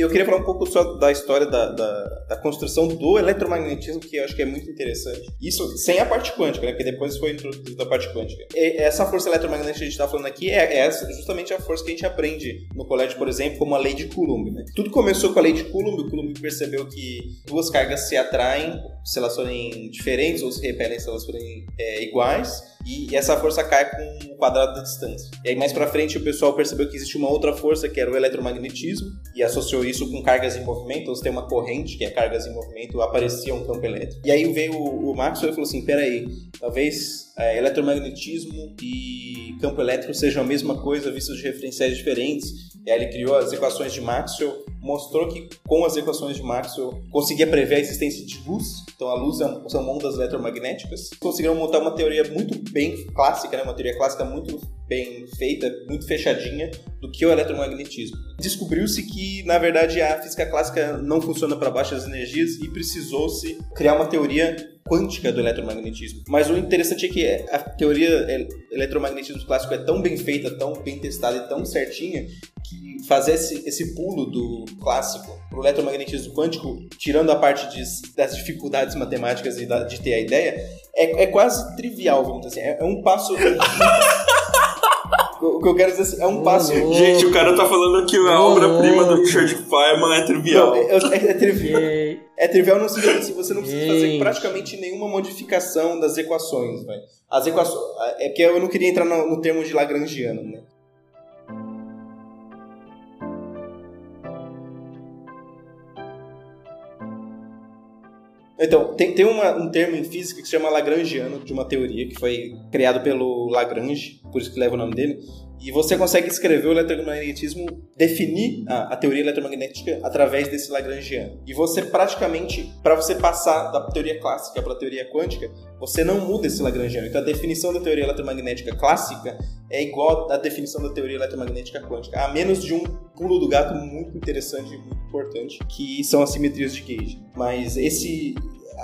S2: Eu queria falar um pouco só da história da, da, da, construção do eletromagnetismo, que eu acho que é muito interessante. Isso sem a parte quântica, né? Porque depois foi introduzida a parte quântica. E essa força eletromagnética que a gente está falando aqui é, é, justamente a força que a gente aprende no colégio, por exemplo, como a lei de Coulomb. Né? Tudo começou com a lei de Coulomb. O Coulomb percebeu que duas cargas se atraem se elas forem diferentes ou se repelem se elas forem é, iguais e essa força cai com o quadrado da distância. E aí mais para frente o pessoal percebeu que existe uma outra força que era o eletromagnetismo e associou isso com cargas em movimento, ou se tem uma corrente que é cargas em movimento, aparecia um campo elétrico. E aí veio o, Maxwell e falou assim, peraí, talvez é, eletromagnetismo e campo elétrico sejam a mesma coisa vistos de referenciais diferentes. Ele criou as equações de Maxwell mostrou que com as equações de Maxwell conseguia prever a existência de luz. Então a luz é são ondas eletromagnéticas. Conseguiram montar uma teoria muito bem clássica, né? uma teoria clássica muito bem feita, muito fechadinha do que o eletromagnetismo. Descobriu-se que, na verdade, a física clássica não funciona para baixas energias e precisou-se criar uma teoria quântica do eletromagnetismo. Mas o interessante é que a teoria eletromagnetismo clássico é tão bem feita, tão bem testada e tão certinha que fazer esse, esse pulo do clássico para o eletromagnetismo quântico, tirando a parte de, das dificuldades matemáticas e da, de ter a ideia, é, é quase trivial, vamos dizer assim. É, é um passo. O que eu quero dizer assim, é um passo.
S1: Gente, o cara tá falando que a obra-prima do Richard Feynman é trivial. Não,
S2: é, é, é, trivial. é trivial no sentido assim, você não precisa fazer praticamente nenhuma modificação das equações, velho. As equações. É que eu não queria entrar no, no termo de Lagrangiano, né? Então, tem, tem uma, um termo em física que se chama Lagrangiano, de uma teoria que foi criado pelo Lagrange, por isso que leva o nome dele. E você consegue escrever o eletromagnetismo, definir a, a teoria eletromagnética através desse Lagrangiano. E você praticamente, para você passar da teoria clássica para a teoria quântica, você não muda esse Lagrangiano. Então a definição da teoria eletromagnética clássica é igual à definição da teoria eletromagnética quântica, a menos de um pulo do gato muito interessante e muito importante, que são as simetrias de gauge. Mas esse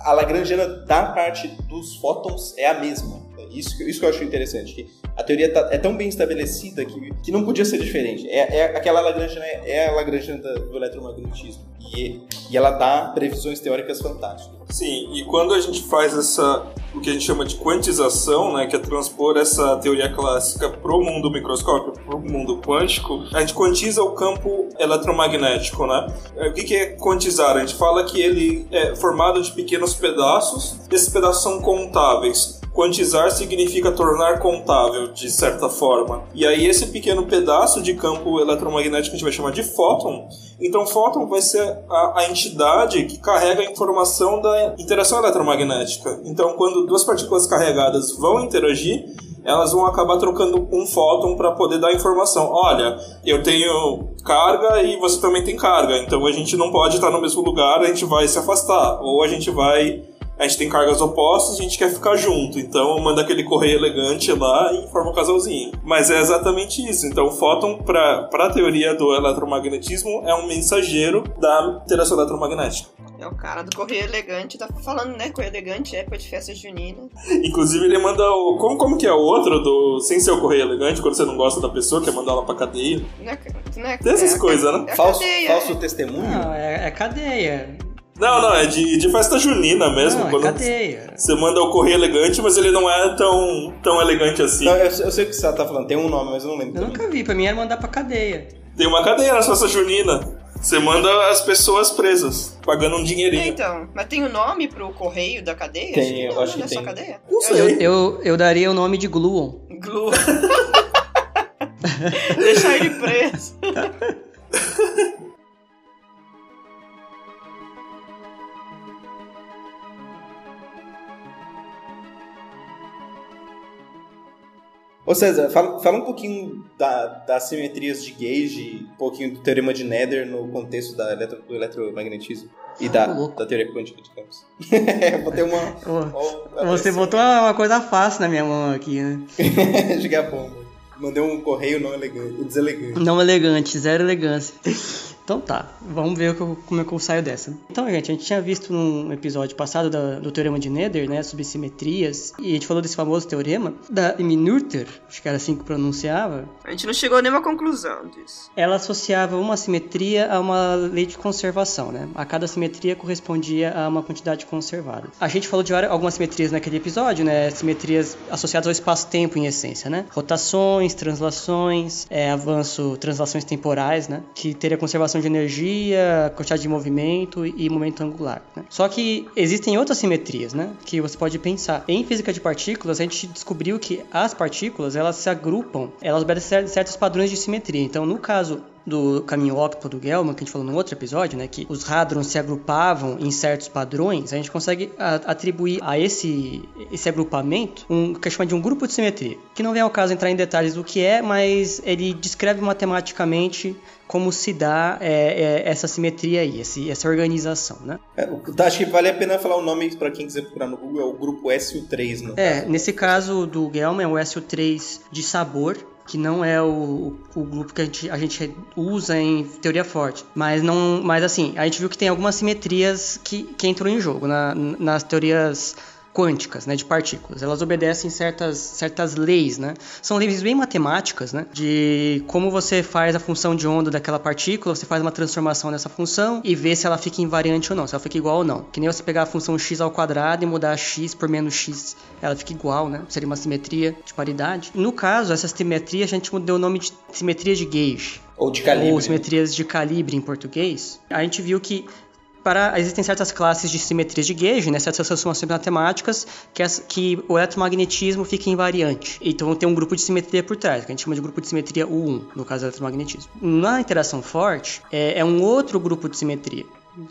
S2: a Lagrangiana da parte dos fótons é a mesma. Isso, isso que eu acho interessante, que a teoria tá, é tão bem estabelecida que, que não podia ser diferente. É, é aquela Lagrangiana é a Lagrangiana do eletromagnetismo. E, e ela dá previsões teóricas fantásticas.
S1: Sim, e quando a gente faz essa, o que a gente chama de quantização, né, que é transpor essa teoria clássica para o mundo microscópico, para o mundo quântico, a gente quantiza o campo eletromagnético, né? O que é quantizar? A gente fala que ele é formado de pequenos pedaços, esses pedaços são contáveis. Quantizar significa tornar contável, de certa forma. E aí esse pequeno pedaço de campo eletromagnético a gente vai chamar de fóton. Então fóton vai ser a, a entidade que carrega a informação da interação eletromagnética. Então quando duas partículas carregadas vão interagir, elas vão acabar trocando um fóton para poder dar informação. Olha, eu tenho carga e você também tem carga, então a gente não pode estar no mesmo lugar, a gente vai se afastar, ou a gente vai a gente tem cargas opostas, a gente quer ficar junto. Então manda aquele correio elegante lá e forma um casalzinho. Mas é exatamente isso. Então o fóton, para a teoria do eletromagnetismo, é um mensageiro da interação eletromagnética.
S3: É o cara do correio elegante, tá falando, né? Correio elegante, época de festa junina.
S1: Inclusive ele manda o. Como, como que é o outro do. Sem ser o correio elegante, quando você não gosta da pessoa, quer mandar ela pra cadeia?
S3: Não é, não é,
S1: Tem essas é, coisas, né?
S2: É falso, falso testemunho?
S4: Não, é, é cadeia.
S1: Não, não, é de, de festa junina mesmo.
S4: Não, é quando é cadeia.
S1: Você manda o correio elegante, mas ele não é tão, tão elegante assim.
S2: Não, eu, eu sei o que você tá falando, tem um nome, mas eu não lembro.
S4: Eu nunca vi, pra mim era mandar pra cadeia.
S1: Tem uma cadeia na festa junina. Você manda as pessoas presas, pagando um dinheirinho. É,
S3: então, mas tem o um nome pro correio da cadeia?
S2: Tem, eu acho
S3: que
S2: é tem.
S3: cadeia?
S1: Não sei.
S4: Eu, eu, eu daria o nome de Gluon.
S3: Gluon. Deixar ele preso.
S2: Ô César, fala, fala um pouquinho da, das simetrias de gauge, um pouquinho do teorema de Nether no contexto da eletro, do eletromagnetismo. E da, da teoria quântica de campos. Botei uma.
S4: Oh, você botou uma coisa fácil na minha mão aqui, né?
S2: Bomba. Mandei um correio não elegante, deselegante.
S4: Não elegante, zero elegância. Então tá, vamos ver como é que eu saio dessa. Então, gente, a gente tinha visto num episódio passado da, do Teorema de Nether, né, sobre simetrias, e a gente falou desse famoso teorema da Minurter, acho que era assim que pronunciava.
S3: A gente não chegou a nenhuma conclusão disso.
S4: Ela associava uma simetria a uma lei de conservação, né? A cada simetria correspondia a uma quantidade conservada. A gente falou de algumas simetrias naquele episódio, né? Simetrias associadas ao espaço-tempo em essência, né? Rotações, translações, é, avanço, translações temporais, né? Que teria conservação de energia, quantidade de movimento e momento angular. Né? Só que existem outras simetrias, né? Que você pode pensar. Em física de partículas, a gente descobriu que as partículas elas se agrupam, elas obedecem certos padrões de simetria. Então, no caso do caminho óptico do Gell-Mann, que a gente falou no outro episódio, né, que os hadrons se agrupavam em certos padrões, a gente consegue atribuir a esse, esse agrupamento um que é chamado de um grupo de simetria, que não vem ao caso entrar em detalhes do que é, mas ele descreve matematicamente como se dá é, é, essa simetria aí, esse, essa organização, né?
S2: É, acho que vale a pena falar o nome para quem quiser procurar no Google, é o grupo SU3, né?
S4: É, nesse caso do Gelman é o SU3 de sabor, que não é o, o grupo que a gente, a gente usa em teoria forte. Mas não. Mas assim, a gente viu que tem algumas simetrias que, que entram em jogo na, nas teorias quânticas, né, de partículas. Elas obedecem certas, certas leis, né? São leis bem matemáticas, né? De como você faz a função de onda daquela partícula, você faz uma transformação nessa função e vê se ela fica invariante ou não, se ela fica igual ou não. Que nem você pegar a função x ao quadrado e mudar x por menos x, ela fica igual, né? Seria uma simetria de paridade. No caso, essa simetria a gente deu o nome de simetria de gauge.
S2: Ou de calibre.
S4: Ou simetrias de calibre em português. A gente viu que para existem certas classes de simetrias de gauge, né, certas transformações matemáticas que, as, que o eletromagnetismo fica invariante. Então tem um grupo de simetria por trás, que a gente chama de grupo de simetria U1, no caso do eletromagnetismo. Na interação forte, é, é um outro grupo de simetria,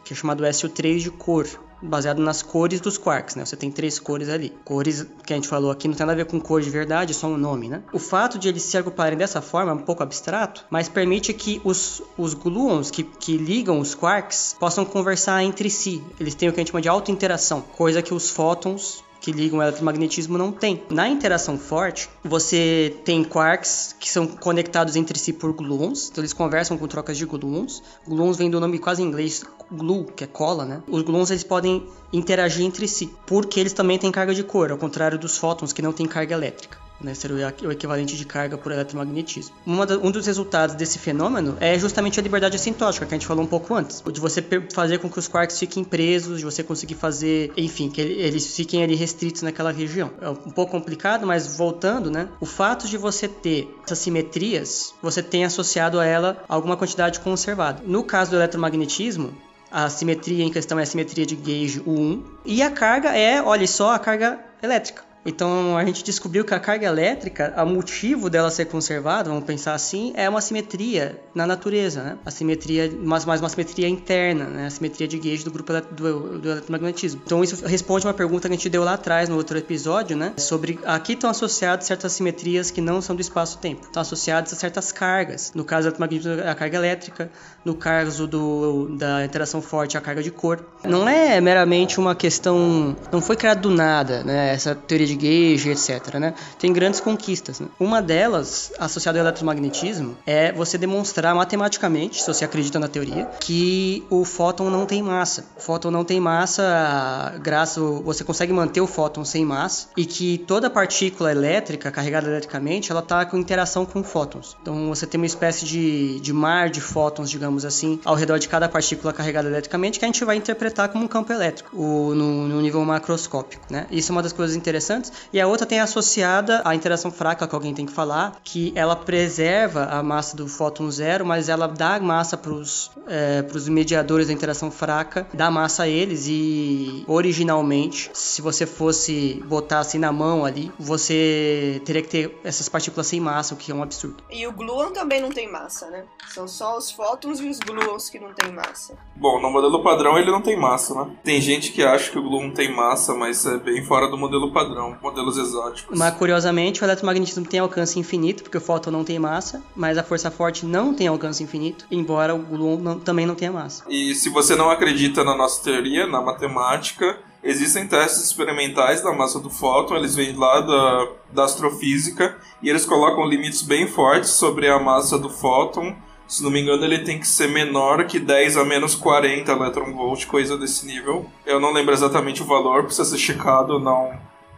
S4: que é chamado SO3 de cor, baseado nas cores dos quarks, né? Você tem três cores ali. Cores que a gente falou aqui não tem nada a ver com cor de verdade, é só um nome, né? O fato de eles se agruparem dessa forma é um pouco abstrato, mas permite que os, os gluons que, que ligam os quarks possam conversar entre si. Eles têm o que a gente chama de auto-interação, coisa que os fótons que ligam o eletromagnetismo não tem. Na interação forte, você tem quarks que são conectados entre si por gluons, então eles conversam com trocas de gluons. Gluons vem do nome quase em inglês glue, que é cola, né? Os gluons eles podem interagir entre si, porque eles também têm carga de cor, ao contrário dos fótons que não têm carga elétrica né, seria o equivalente de carga por eletromagnetismo. Da, um dos resultados desse fenômeno é justamente a liberdade assintótica, que a gente falou um pouco antes, de você fazer com que os quarks fiquem presos, de você conseguir fazer, enfim, que eles fiquem ali restritos naquela região. É um pouco complicado, mas voltando, né, o fato de você ter essas simetrias, você tem associado a ela alguma quantidade conservada. No caso do eletromagnetismo, a simetria em questão é a simetria de gauge U1 e a carga é, olha só, a carga elétrica. Então a gente descobriu que a carga elétrica, o motivo dela ser conservada, vamos pensar assim, é uma simetria na natureza, né? A simetria, mas mais uma simetria interna, né? A simetria de gauge do grupo do, do eletromagnetismo. Então isso responde uma pergunta que a gente deu lá atrás no outro episódio, né? Sobre aqui estão associadas certas simetrias que não são do espaço-tempo, estão associadas a certas cargas. No caso do eletromagnetismo, a carga elétrica, no caso do, da interação forte, a carga de cor. Não é meramente uma questão, não foi criado do nada, né? Essa teoria de de Gauge, etc. Né? Tem grandes conquistas. Né? Uma delas, associada ao eletromagnetismo, é você demonstrar matematicamente, se você acredita na teoria, que o fóton não tem massa. O fóton não tem massa, graças você consegue manter o fóton sem massa e que toda partícula elétrica carregada eletricamente, ela está com interação com fótons. Então você tem uma espécie de, de mar de fótons, digamos assim, ao redor de cada partícula carregada eletricamente que a gente vai interpretar como um campo elétrico, o, no, no nível macroscópico. Né? Isso é uma das coisas interessantes e a outra tem associada a interação fraca que alguém tem que falar, que ela preserva a massa do fóton zero, mas ela dá massa para os é, mediadores da interação fraca, dá massa a eles e originalmente, se você fosse botar assim na mão ali, você teria que ter essas partículas sem massa, o que é um absurdo.
S3: E o gluon também não tem massa, né? São só os fótons e os gluons que não tem massa.
S1: Bom, no modelo padrão ele não tem massa, né? Tem gente que acha que o gluon tem massa, mas é bem fora do modelo padrão modelos exóticos.
S4: Mas curiosamente, o eletromagnetismo tem alcance infinito, porque o fóton não tem massa, mas a força forte não tem alcance infinito, embora o gluon não, também não tenha massa.
S1: E se você não acredita na nossa teoria, na matemática, existem testes experimentais da massa do fóton, eles vêm lá da, da astrofísica, e eles colocam limites bem fortes sobre a massa do fóton. Se não me engano, ele tem que ser menor que 10 a menos 40 electron-volt, coisa desse nível. Eu não lembro exatamente o valor, precisa ser checado, não,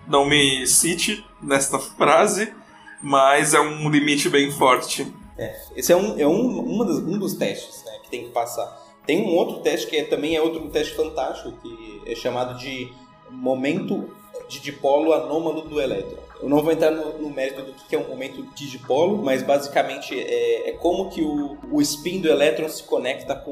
S1: não me cite nesta frase, mas é um limite bem forte.
S2: É, esse é um, é um, uma das, um dos testes né, que tem que passar. Tem um outro teste que é, também é outro teste fantástico, que é chamado de momento de dipolo anômalo do elétron. Eu não vou entrar no, no mérito do que é um momento de dipolo, mas basicamente é, é como que o, o, spin do elétron se conecta com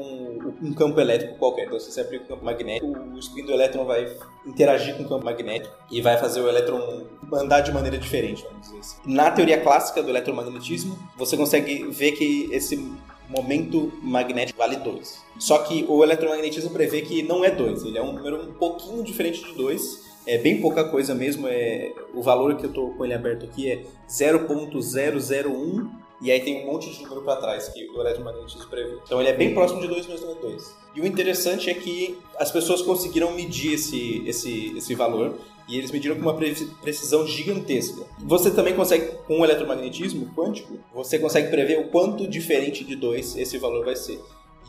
S2: um campo elétrico qualquer. Então, se você abrir um campo magnético, o spin do elétron vai interagir com o campo magnético e vai fazer o elétron andar de maneira diferente, vamos dizer assim. Na teoria clássica do eletromagnetismo, você consegue ver que esse momento magnético vale 2. Só que o eletromagnetismo prevê que não é 2, ele é um número um pouquinho diferente de 2. É bem pouca coisa mesmo, é o valor que eu estou com ele aberto aqui é 0.001 e aí tem um monte de número para trás que o eletromagnetismo prevê. Então ele é bem próximo de 2, mas não é 2. E o interessante é que as pessoas conseguiram medir esse, esse, esse valor e eles mediram com uma precisão gigantesca. Você também consegue, com o eletromagnetismo quântico, você consegue prever o quanto diferente de 2 esse valor vai ser.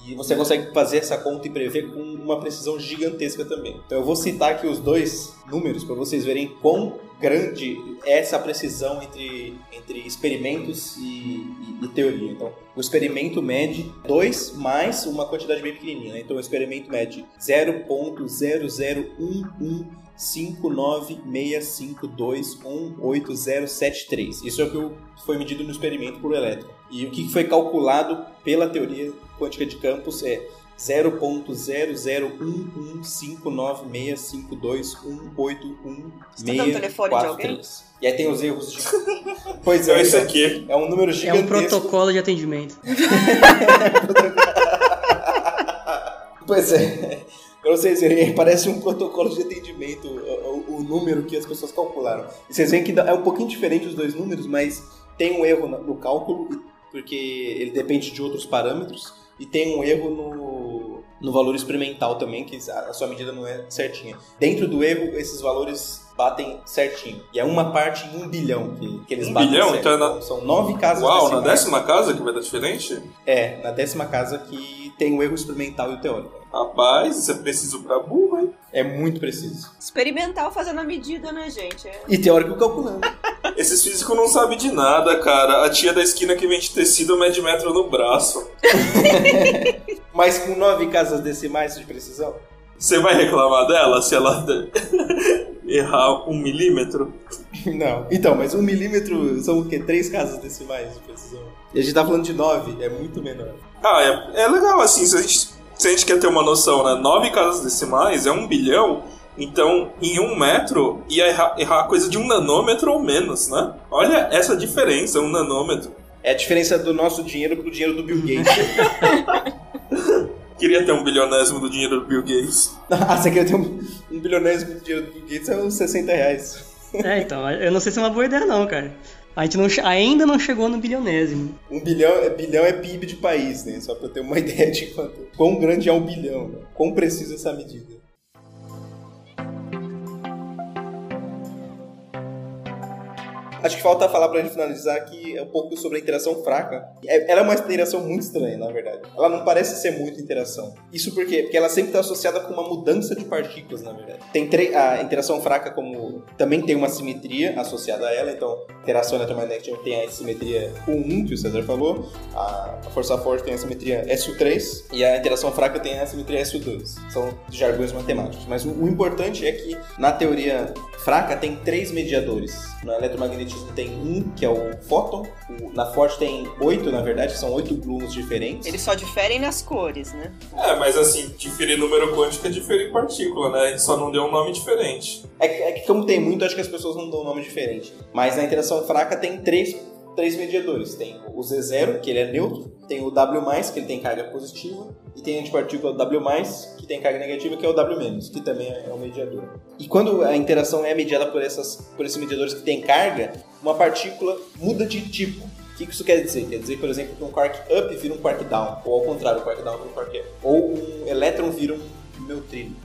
S2: E você consegue fazer essa conta e prever com uma precisão gigantesca também. Então eu vou citar aqui os dois números para vocês verem quão grande é essa precisão entre, entre experimentos e, e, e teoria. Então, o experimento mede 2 mais uma quantidade bem pequenininha. Né? Então, o experimento mede 0.0011 59652180073. Isso é o que foi medido no experimento por elétron. E o que foi calculado pela teoria quântica de campos é 0.001159652181643. E aí tem os erros de...
S1: Pois é, isso aqui.
S2: É um número gigantesco.
S4: É um protocolo de atendimento.
S2: pois é. Pra vocês verem, parece um protocolo de atendimento o, o, número que as pessoas calcularam. E vocês veem que é um pouquinho diferente os dois números, mas tem um erro no cálculo, porque ele depende de outros parâmetros, e tem um erro no, no valor experimental também, que a sua medida não é certinha. Dentro do erro, esses valores batem certinho. E é uma parte em um bilhão que, que eles
S1: um
S2: batem
S1: bilhão?
S2: certo.
S1: Então,
S2: na... São nove casas
S1: Uau,
S2: decimais.
S1: na décima casa que vai dar diferente?
S2: É, na décima casa que tem o erro experimental e o teórico.
S1: Rapaz, isso é preciso pra burro, hein?
S2: É muito preciso.
S3: Experimental fazendo a medida, né, gente? É...
S2: E teórico calculando.
S1: Esses físicos não sabem de nada, cara. A tia da esquina que vende tecido mede metro no braço.
S2: Mas com nove casas decimais de precisão?
S1: Você vai reclamar dela se ela errar um milímetro?
S2: Não. Então, mas um milímetro são o quê? Três casas decimais de precisão. E a gente tá falando de nove, é muito menor.
S1: Ah, é, é legal assim, se a, gente, se a gente quer ter uma noção, né? Nove casas decimais é um bilhão, então em um metro ia errar, errar coisa de um nanômetro ou menos, né? Olha essa diferença, um nanômetro.
S2: É a diferença do nosso dinheiro pro dinheiro do Bill Gates.
S1: Queria ter um bilionésimo do dinheiro do Bill Gates.
S2: ah, você queria ter um, um bilionésimo do dinheiro do Bill Gates? É uns 60 reais.
S4: É, então, eu não sei se é uma boa ideia não, cara. A gente não, ainda não chegou no bilionésimo.
S2: Um bilhão, bilhão é PIB de país, né? Só pra ter uma ideia de quanto, quão grande é um bilhão, né? quão precisa essa medida. Acho que falta falar pra gente finalizar aqui um pouco sobre a interação fraca. Ela é uma interação muito estranha, na verdade. Ela não parece ser muita interação. Isso por quê? Porque ela sempre está associada com uma mudança de partículas, na verdade. Tem a interação fraca como também tem uma simetria associada a ela, então a interação eletromagnética tem a simetria U1 que o César falou, a força forte tem a simetria SU3 e a interação fraca tem a simetria SU2. São jargões matemáticos. Mas o, o importante é que na teoria fraca tem três mediadores. No eletromagnetismo tem um, que é o fóton. O, na forte tem oito, na verdade, são oito gluons diferentes.
S3: Eles só diferem nas cores, né?
S1: É, mas assim, diferir número quântico é diferir partícula, né? A gente só não deu um nome diferente.
S2: É que, é que como tem muito, acho que as pessoas não dão um nome diferente. Mas na interação fraca tem três três mediadores. Tem o Z0, que ele é neutro, tem o W+, que ele tem carga positiva, e tem a antipartícula W+, que tem carga negativa, que é o W-, que também é um mediador. E quando a interação é mediada por, essas, por esses mediadores que têm carga, uma partícula muda de tipo. O que isso quer dizer? Quer dizer, por exemplo, que um quark up vira um quark down, ou ao contrário, um quark down vira um quark up. Ou um elétron vira um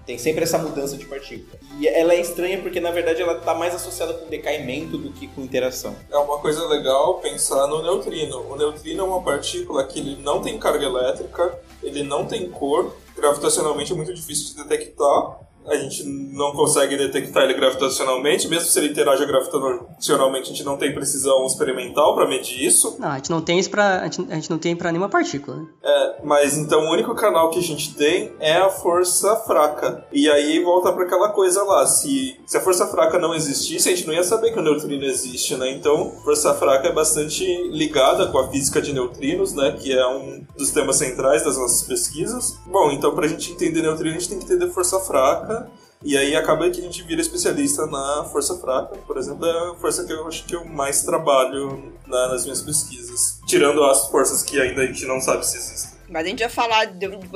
S2: Tem sempre essa mudança de partícula. E ela é estranha porque, na verdade, ela está mais associada com decaimento do que com interação.
S1: É uma coisa legal pensar no neutrino. O neutrino é uma partícula que ele não tem carga elétrica, ele não tem cor, gravitacionalmente é muito difícil de detectar, a gente não consegue detectar ele gravitacionalmente, mesmo se ele interage gravitacionalmente, a gente não tem precisão experimental para medir isso.
S4: Não, a gente não tem isso para a gente, a gente não tem para nenhuma partícula. Né?
S1: É, mas então o único canal que a gente tem é a força fraca. E aí volta para aquela coisa lá, se, se a força fraca não existisse, a gente não ia saber que o neutrino existe, né? Então, força fraca é bastante ligada com a física de neutrinos, né, que é um dos temas centrais das nossas pesquisas. Bom, então pra gente entender neutrino, a gente tem que entender força fraca fraca, e aí acaba que a gente vira especialista na força fraca, por exemplo, é a força que eu acho que eu mais trabalho na, nas minhas pesquisas. Tirando as forças que ainda a gente não sabe se existem.
S3: Mas a gente vai falar,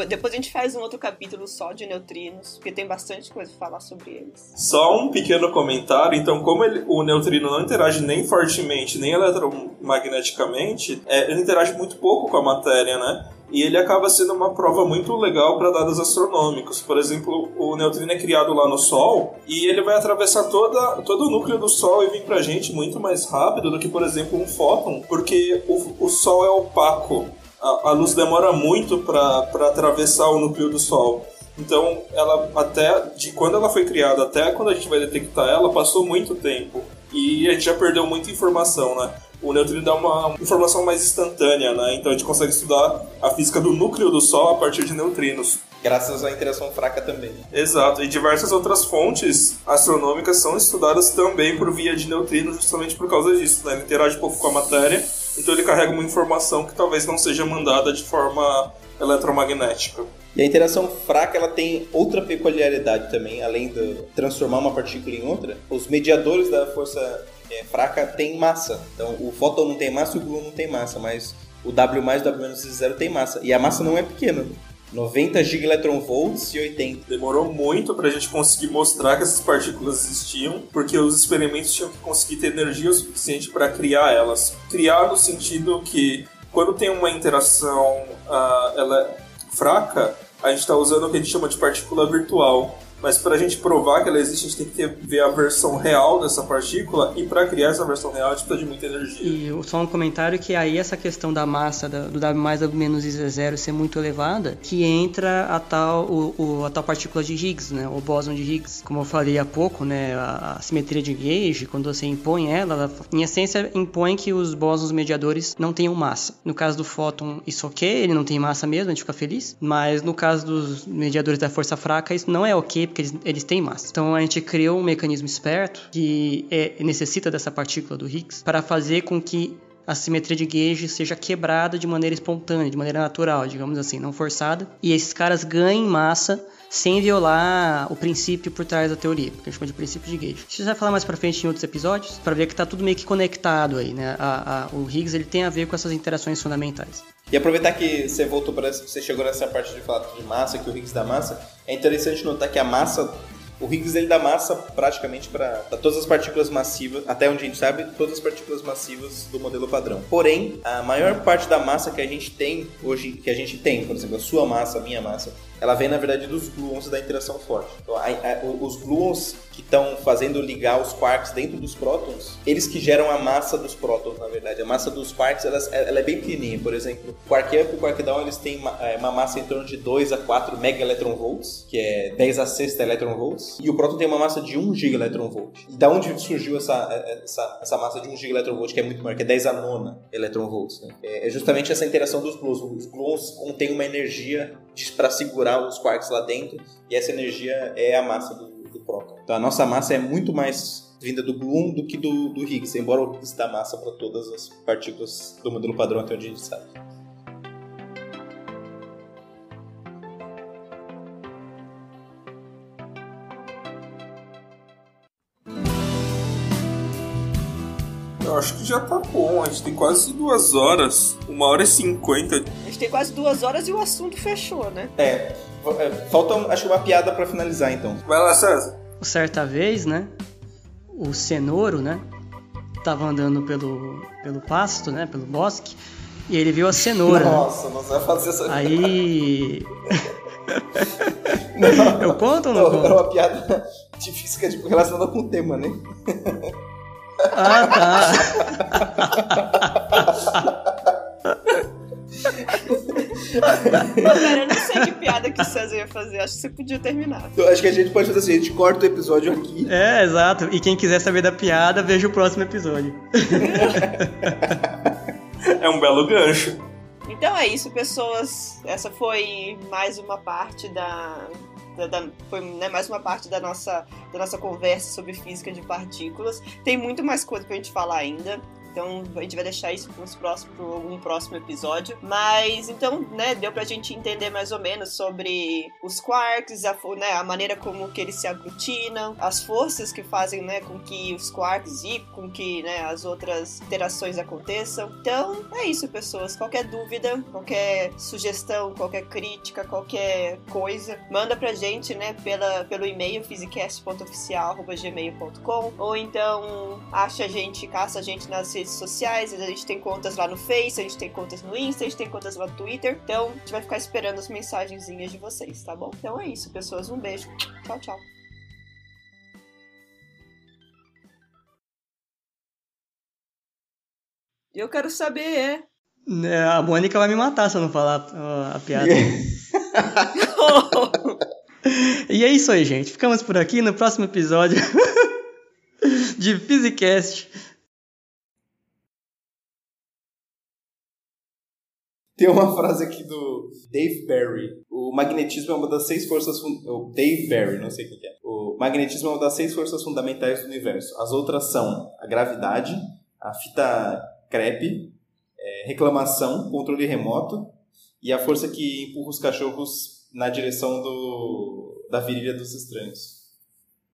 S3: depois a gente faz um outro capítulo só de neutrinos, porque tem bastante coisa pra falar sobre eles.
S1: Só um pequeno comentário, então, como ele, o neutrino não interage nem fortemente, nem eletromagneticamente, é, ele interage muito pouco com a matéria, né? E ele acaba sendo uma prova muito legal para dados astronômicos. Por exemplo, o neutrino é criado lá no Sol e ele vai atravessar toda, todo o núcleo do Sol e vir para a gente muito mais rápido do que, por exemplo, um fóton, porque o, o Sol é opaco. A, a luz demora muito para atravessar o núcleo do Sol. Então, ela até de quando ela foi criada até quando a gente vai detectar ela, passou muito tempo. E a gente já perdeu muita informação, né? O neutrino dá uma informação mais instantânea, né? Então a gente consegue estudar a física do núcleo do Sol a partir de neutrinos.
S2: Graças à interação fraca também.
S1: Exato, e diversas outras fontes astronômicas são estudadas também por via de neutrinos justamente por causa disso, né? Ele interage pouco com a matéria, então ele carrega uma informação que talvez não seja mandada de forma eletromagnética.
S2: E a interação fraca ela tem outra peculiaridade também, além de transformar uma partícula em outra. Os mediadores da força é, fraca tem massa. Então o fóton não tem massa e o gluon não tem massa, mas o W mais o W menos zero tem massa. E a massa não é pequena. 90 gigaelectronvolts e 80.
S1: Demorou muito para a gente conseguir mostrar que essas partículas existiam, porque os experimentos tinham que conseguir ter energia o suficiente para criar elas. Criar no sentido que quando tem uma interação uh, ela é fraca, a gente está usando o que a gente chama de partícula virtual. Mas para a gente provar que ela existe, a gente tem que ter, ver a versão real dessa partícula e para criar essa versão real a gente precisa de muita energia.
S4: E só um comentário que aí essa questão da massa do W mais W menos I zero ser muito elevada, que entra a tal, o, o, a tal partícula de Higgs, né, o bóson de Higgs. Como eu falei há pouco, né, a, a simetria de gauge, quando você impõe ela, ela, em essência impõe que os bósons mediadores não tenham massa. No caso do fóton, isso ok, ele não tem massa mesmo, a gente fica feliz. Mas no caso dos mediadores da força fraca, isso não é ok, porque eles, eles têm massa. Então a gente criou um mecanismo esperto que é, necessita dessa partícula do Higgs para fazer com que a simetria de gauge seja quebrada de maneira espontânea, de maneira natural, digamos assim, não forçada, e esses caras ganhem massa sem violar o princípio por trás da teoria, que a gente chama de princípio de gauge. A gente vai falar mais para frente em outros episódios, para ver que está tudo meio que conectado aí, né? A, a, o Higgs ele tem a ver com essas interações fundamentais.
S2: E aproveitar que você voltou para você chegou nessa parte de falar de massa, que o Higgs dá massa, é interessante notar que a massa o Higgs ele dá massa praticamente para todas as partículas massivas, até onde a gente sabe, todas as partículas massivas do modelo padrão. Porém, a maior parte da massa que a gente tem hoje, que a gente tem, por exemplo, a sua massa, a minha massa, ela vem na verdade dos gluons da interação forte. Então, a, a, os gluons que estão fazendo ligar os quarks dentro dos prótons, eles que geram a massa dos prótons, na verdade. A massa dos quarks ela, ela é bem pequenininha. Por exemplo, quark up e quark down eles têm uma, é, uma, massa em torno de 2 a 4 megaelectronvolts, que é 10 a 6 electronvolts, e o próton tem uma massa de 1 gigaelectronvolt. E da onde surgiu essa, é, essa, essa massa de 1 gigaelectronvolt, que é muito maior, que é 10 a nona electronvolts? Né? É, é justamente essa interação dos gluons. Os gluons contêm uma energia para segurar os quarks lá dentro, e essa energia é a massa do, do próton. Então a nossa massa é muito mais vinda do gluon do que do, do Higgs, embora o Higgs dá massa para todas as partículas do modelo padrão até onde a gente sabe.
S1: Eu acho que já tá bom, a gente tem quase duas horas, uma hora e cinquenta.
S3: A gente tem quase duas horas e o assunto fechou, né?
S2: É, é falta acho que uma piada para finalizar então.
S1: Vai lá, César.
S4: Certa vez, né? O cenouro, né? Tava andando pelo, pelo pasto, né? Pelo bosque. E ele viu a cenoura.
S2: Nossa, não vai fazer essa
S4: Aí. não, eu conto ou não, não conto?
S2: É uma piada de física tipo, relacionada com o tema, né?
S4: Ah, tá.
S3: Cara, eu não sei que piada que o César ia fazer. Acho que você podia terminar.
S2: Eu acho que a gente pode fazer assim: a gente corta o episódio aqui.
S4: É, exato. E quem quiser saber da piada, veja o próximo episódio.
S1: é um belo gancho.
S3: Então é isso, pessoas. Essa foi mais uma parte da, da, foi né, mais uma parte da nossa, da nossa conversa sobre física de partículas. Tem muito mais coisa pra gente falar ainda. Então a gente vai deixar isso para algum próximo episódio. Mas então, né, deu pra gente entender mais ou menos sobre os quarks, a, né, a maneira como que eles se aglutinam, as forças que fazem, né, com que os quarks e com que, né, as outras interações aconteçam. Então, é isso, pessoas. Qualquer dúvida, qualquer sugestão, qualquer crítica, qualquer coisa, manda pra gente, né, pela, pelo e-mail physicast.oficial.gmail.com ou então acha a gente, caça a gente nas redes redes sociais, a gente tem contas lá no Face, a gente tem contas no Insta, a gente tem contas lá no Twitter. Então, a gente vai ficar esperando as mensagenzinhas de vocês, tá bom? Então é isso, pessoas. Um beijo. Tchau, tchau. Eu quero saber,
S4: é. é. A Mônica vai me matar se eu não falar a, a piada. e é isso aí, gente. Ficamos por aqui no próximo episódio de Physicast.
S2: Tem uma frase aqui do Dave Barry. O magnetismo é uma das seis forças. O Dave Barry, não sei quem é. O magnetismo é uma das seis forças fundamentais do universo. As outras são a gravidade, a fita crepe, é, reclamação, controle remoto e a força que empurra os cachorros na direção do, da virilha dos estranhos.